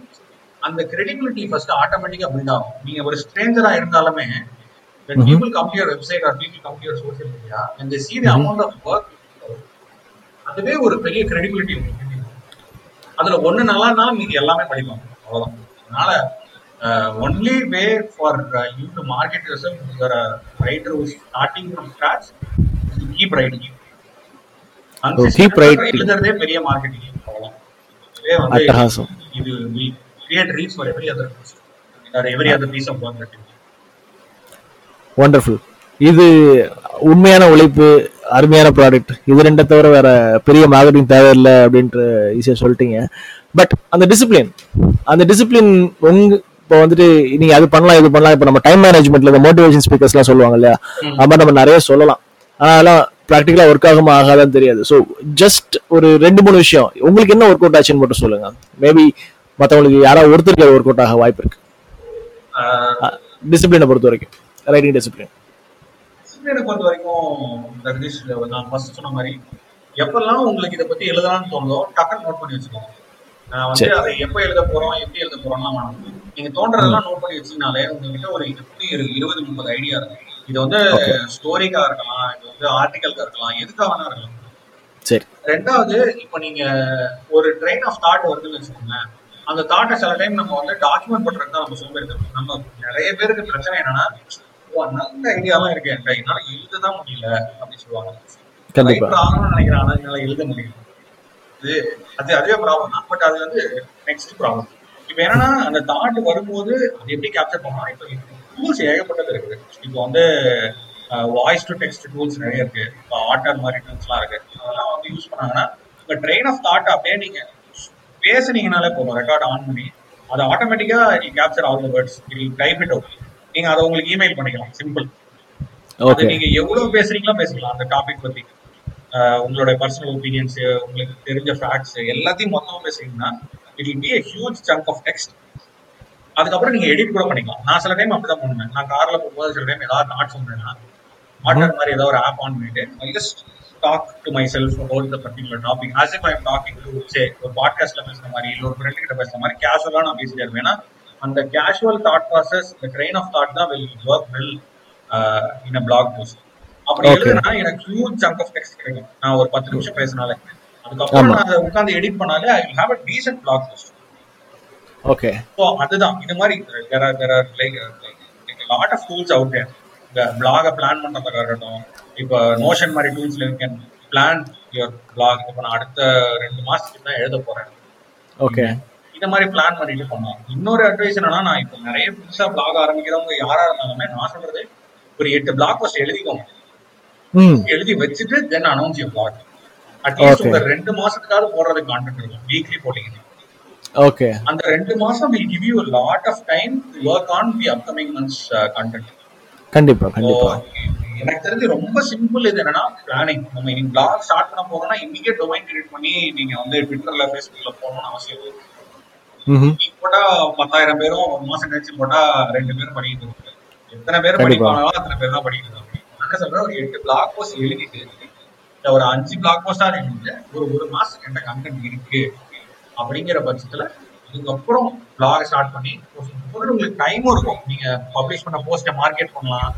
அந்த கிரெடிபிலிட்டி ஃபர்ஸ்ட் ஆட்டோமேட்டிக்கா பில்ட் ஆகும். நீங்க ஒரு ஸ்ட்ரேஞ்சரா இருந்தாலுமே when people come to your website or people come to your social media and they see the amount of work அதுவே ஒரு பெரிய கிரெடிபிலிட்டி உங்களுக்கு அதுல ஒண்ணு நல்லா இருந்தாலும் மீதி எல்லாமே படிப்பாங்க. அவ்வளவுதான். அதனால only way for you to market your your writer starting from scratch keep writing keep writing. எழுதுறதே பெரிய மார்க்கெட்டிங் அவ்வளவுதான் இதுவே வந்து அட்டகாசம். இது create reach for every other or every other piece of work wonderful இது உண்மையான உழைப்பு அருமையான ப்ராடக்ட் இது ரெண்டை தவிர வேற பெரிய மார்க்கெட்டிங் தேவையில்லை அப்படின்ற ஈஸியாக சொல்லிட்டீங்க. பட் அந்த டிசிப்ளின் அந்த டிசிப்ளின் உங்க இப்போ வந்துட்டு நீங்க அது பண்ணலாம் இது பண்ணலாம். இப்போ நம்ம டைம் மேனேஜ்மெண்ட்ல இந்த மோட்டிவேஷன் ஸ்பீக்கர்ஸ்லாம் சொல்லுவாங்க இல்லையா. அது மாதிரி நம்ம நிறைய சொல்லலாம். ஆனா அதெல்லாம் ப்ராக்டிக்கலா ஒர்க் ஆகுமா ஆகாதான்னு தெரியாது. ஸோ ஜஸ்ட் ஒரு ரெண்டு மூணு விஷயம். உங்களுக்கு என்ன ஒர்க் அவுட் ஆச்சுன்னு மட்டும் சொல்லுங்க. மேபி மற்றவங்களுக்கு யாராவது ஒருத்தருக்கு ஒர்க் அவுட் ஆக வாய்ப்பு இருக்கு. டிசிப்ளினை பொறுத்த வரைக்கும். ரைட்டிங் டிசிப்ளின் டிசிப்ளினை பொறுத்த வரைக்கும் ஜெகதீஷ் நான் ஃபர்ஸ்ட் சொன்ன மாதிரி எப்பெல்லாம் உங்களுக்கு இதை பத்தி எழுதலாம்னு தோணுதோ டக்குன்னு நோட் பண்ணி வச்சுக்கோங்க. நான் வந்து. அதை எப்போ எழுத போறோம் எப்படி எழுத போறோம்லாம் நீங்க தோன்றதெல்லாம் நோட் பண்ணி வச்சீங்கனாலே உங்ககிட்ட ஒரு எப்படி இருபது முப்பது ஐடியா இருக்கும். இது வந்து ஸ்டோரிக்கா இருக்கலாம் இது வந்து ஆர்டிக்கலுக்கா இருக்கலாம் எதுக்காக வேணா இருக்கலாம். சரி. ரெண்டாவது இப்போ நீங்க ஒரு ட்ரெயின் ஆஃப் தாட் வருதுன்னு வச்சுக்கோங்களேன். அந்த தாட்டை சில டைம் நம்ம வந்து டாக்குமெண்ட் பண்றது தான் நம்ம சோம்பேறித்தனம் நம்ம நிறைய பேருக்கு பிரச்சனை என்னன்னா "ஓ, நல்ல ஐடியாலாம் இருக்கு என்கிட்ட. என்னால எழுததான் முடியல அப்படின்னு சொல்லுவாங்க. ஆகணும்னு நினைக்கிறேன்? ஆனா என்னால எழுத முடியல. இது அது அதுவே ப்ராப்ளம் தான். பட் அது வந்து நெக்ஸ்ட் ப்ராப்ளம் இப்போ என்னன்னா அந்த தாட் வரும்போது அது எப்படி கேப்சர் பண்ணலாம்? இப்போ டூல்ஸ் ஏகப்பட்டது இருக்குது. இப்போ வந்து வாய்ஸ் டு டெக்ஸ்ட் டூல்ஸ் நிறைய இருக்கு. இப்போ ஆட்டர் மாதிரி டூல்ஸ்லாம் இருக்கு. அதெல்லாம் வந்து யூஸ் பண்ணாங்கன்னா உங்க ட்ரெயின் ஆஃப் தாட் அப்படியே நீங்க பேசுனீங்கனாலே போதும். ரெக்கார்ட் ஆன் பண்ணி அது ஆட்டோமேட்டிக்கா capture all the words type it out நீங்க அதை உங்களுக்கு இமெயில் பண்ணிக்கலாம். சிம்பிள் அது நீங்க எவ்வளவு பேசுறீங்களோ பேசிக்கலாம். அந்த டாபிக் பத்தி. ஆஹ் உங்களோட பர்சனல் ஒப்பீனியன்ஸ் உங்களுக்கு தெரிஞ்ச ஃபேக்ட்ஸ் எல்லாத்தையும் மொத்தமா பேசுறீங்கன்னா it will be a huge chunk of text அதுக்கப்புறம் நீங்க எடிட் கூட பண்ணிக்கலாம். நான் சில டைம் அப்படிதான் பண்ணுவேன். நான் கார்ல போகும்போது சில டைம் ஏதாவது தாட்ஸ் வந்தேன்னா ஆர்டர் மாதிரி ஏதாவது ஒரு ஆப் ஆன் பண்ணிட்டு just talk to myself about the particular topic as if I am talking to say ஒரு பாட்காஸ்ட்ல பேசுற மாதிரி இல்ல ஒரு ஃப்ரெண்ட் கிட்ட பேசுற மாதிரி கேஷுவலா நான் பேசிட்டே இருப்பேன். ஏன்னா அந்த கேஷுவல் தாட் ப்ராசஸ் இந்த ட்ரெயின் ஆஃப் தாட் தான் will work well in a blog post அப்படி. எழுதுனா எனக்கு ஹியூஜ் சங்க் ஆஃப் டெக்ஸ்ட் கிடைக்கும். நான் ஒரு பத்து நிமிஷம் பேசினாலே. அதுக்கப்புறம். நான் அதை உட்காந்து எடிட் பண்ணாலே I have a decent blog post okay so அதுதான். இது மாதிரி there are there are like lot of tools out இந்த பிளாகை பிளான் பண்ணுறதுக்காக இருக்கட்டும் இப்போ நோஷன் மாதிரி டூல்ஸ்ல கேன் பிளான் யுவர் பிளாக் இப்போ நான் அடுத்த ரெண்டு மாசத்துக்கு தான் எழுத போறேன். ஓகே இந்த மாதிரி பிளான் பண்ணிட்டு பண்ணலாம் இன்னொரு அட்வைஸ் என்னன்னா நான் இப்போ நிறைய புதுசா பிளாக் ஆரம்பிக்கிறவங்க யாரா இருந்தாலுமே நான் சொல்றது ஒரு எட்டு பிளாக் போஸ்ட் எழுதிக்கோங்க. எழுதி வச்சுட்டு then announce you blog at least. உங்க ரெண்டு மாசத்துக்காவது போடுறதுக்கு கான்டென்ட் இருக்கும். வீக்லி போட்டீங்கன்னா. ஓகே அந்த ரெண்டு மாசம் will give you lot of time work on the upcoming months content கண்டிப்பா கண்டிப்பா. எனக்கு தெரிஞ்சு ரொம்ப சிம்பிள் இது என்னன்னா பிளானிங் நம்ம இன்னைக்கு பிளாக் ஸ்டார்ட் பண்ண போறோம்னா இன்னைக்கே டொமைன் கிரியேட் பண்ணி நீங்க வந்து ட்விட்டர்ல ஃபேஸ்புக்ல போகணும்னு அவசியம் இல்லை. போட்டா பத்தாயிரம் பேரும் ஒரு மாசம் கழிச்சு போட்டா ரெண்டு பேரும் படிக்கிட்டு இருக்காங்க எத்தனை பேர். படிப்பாங்களோ அத்தனை பேர் தான் படிக்கிட்டு இருக்காங்க நான் சொல்றேன் ஒரு எட்டு பிளாக் போஸ்ட் எழுதிட்டு ஒரு அஞ்சு பிளாக் போஸ்டா எழுதிட்டு ஒரு ஒரு மாசத்துக்கு என்ன கண்டென்ட் இருக்கு. அப்படிங்கிற பட்சத்துல அதுக்கப்புறம் பிளாக் ஸ்டார்ட் பண்ணி உங்களுக்கு டைமும் இருக்கும். நீங்க பப்ளிஷ் பண்ண போஸ்ட மார்க்கெட் பண்ணலாம்.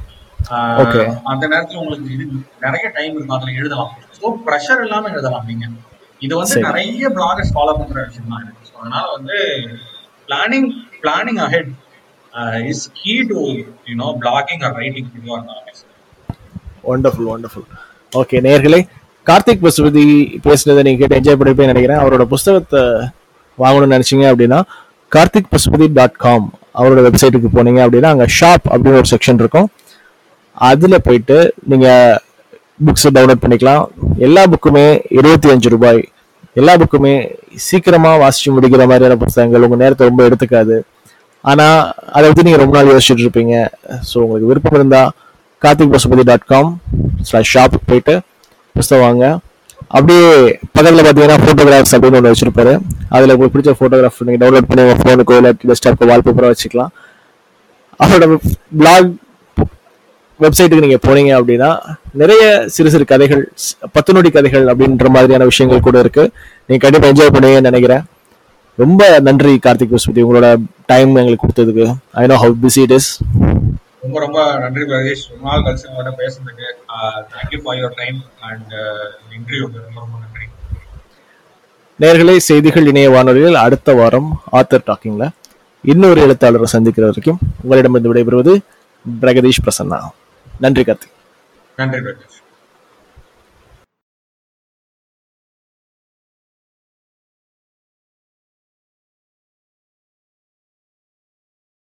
அந்த நேரத்துல உங்களுக்கு இது நிறைய டைம் இருக்கும். அதுல எழுதலாம். ஸோ ப்ரெஷர் இல்லாம எழுதலாம் நீங்க. இது வந்து. நிறைய பிளாகர்ஸ் ஃபாலோ பண்ற விஷயம் தான் எனக்கு So, அதனால வந்து planning planning ahead is key to you know blogging or writing இதுவாக இருந்தாலும் ஒண்டர்ஃபுல் ஒண்டர்ஃபுல் ஓகே நேர்களே கார்த்திக் பசுபதி பேசுனதை நீங்க கேட்டு என்ஜாய் பண்ணிப்பே நினைக்கிறேன். அவரோட புஸ்தகத்தை வாங்கணும்னு நினச்சிங்க அப்படின்னா கார்த்திக் பசுபதி டாட் காம் அவரோட வெப்சைட்டுக்கு போனீங்க அப்படின்னா அங்கே ஷாப் அப்படின்னு ஒரு செக்ஷன் இருக்கும். அதில் போயிட்டு நீங்கள் புக்ஸை டவுன்லோட் பண்ணிக்கலாம். எல்லா புக்குமே இருபத்தி அஞ்சு ரூபாய். எல்லா புக்குமே சீக்கிரமாக வாசிச்சு முடிக்கிற மாதிரியான புத்தகங்கள். உங்கள் நேரத்தை ரொம்ப எடுத்துக்காது. ஆனால் அதை பற்றி நீங்கள் ரொம்ப நாள் யோசிச்சுட்டு இருப்பீங்க. ஸோ உங்களுக்கு விருப்பம் இருந்தால் Karthik Pasupathi dot com slash shop போயிட்டு புஸ்தகம் வாங்க. அப்படியே பக்கத்தில் பார்த்தீங்கன்னா ஃபோட்டோகிராஃப்ஸ் அப்படின்னு ஒன்று வச்சிருப்பாரு. அதில் உங்களுக்கு பிடிச்ச ஃபோட்டோகிராஃப் நீங்கள் டவுன்லோட் பண்ணி உங்கள் ஃபோனுக்கோ இல்லை டெஸ்க்டாப்க்கு வால்பேப்பராக வச்சுக்கலாம். அவரோட பிளாக் வெப்சைட்டுக்கு நீங்கள் போனீங்க அப்படின்னா நிறைய சிறு சிறு கதைகள் பத்து நொடி கதைகள் அப்படின்ற மாதிரியான விஷயங்கள் கூட இருக்குது நீங்கள் கண்டிப்பாக என்ஜாய் பண்ணுவீங்கன்னு நினைக்கிறேன். ரொம்ப நன்றி கார்த்திக் பசுபதி உங்களோட டைம் எங்களுக்கு கொடுத்ததுக்கு. I know how busy it is ரொம்ப ரொம்ப நன்றி பிரதேஷ். ரொம்ப நாள் கழிச்சு உங்கள்கிட்ட பேசுறதுக்கு thank you for your time and interview ரொம்ப ரொம்ப நன்றி. நேர்களே செய்திகள் இணைய வானொலியில் அடுத்த வாரம் ஆத்தர் டாக்கிங்ல. இன்னொரு எழுத்தாளரை சந்திக்கிற வரைக்கும் உங்களிடமிருந்து விடைபெறுவது பிரகதீஷ் பிரசன்னா. நன்றி கார்த்திக். நன்றி பிரதேஷ்.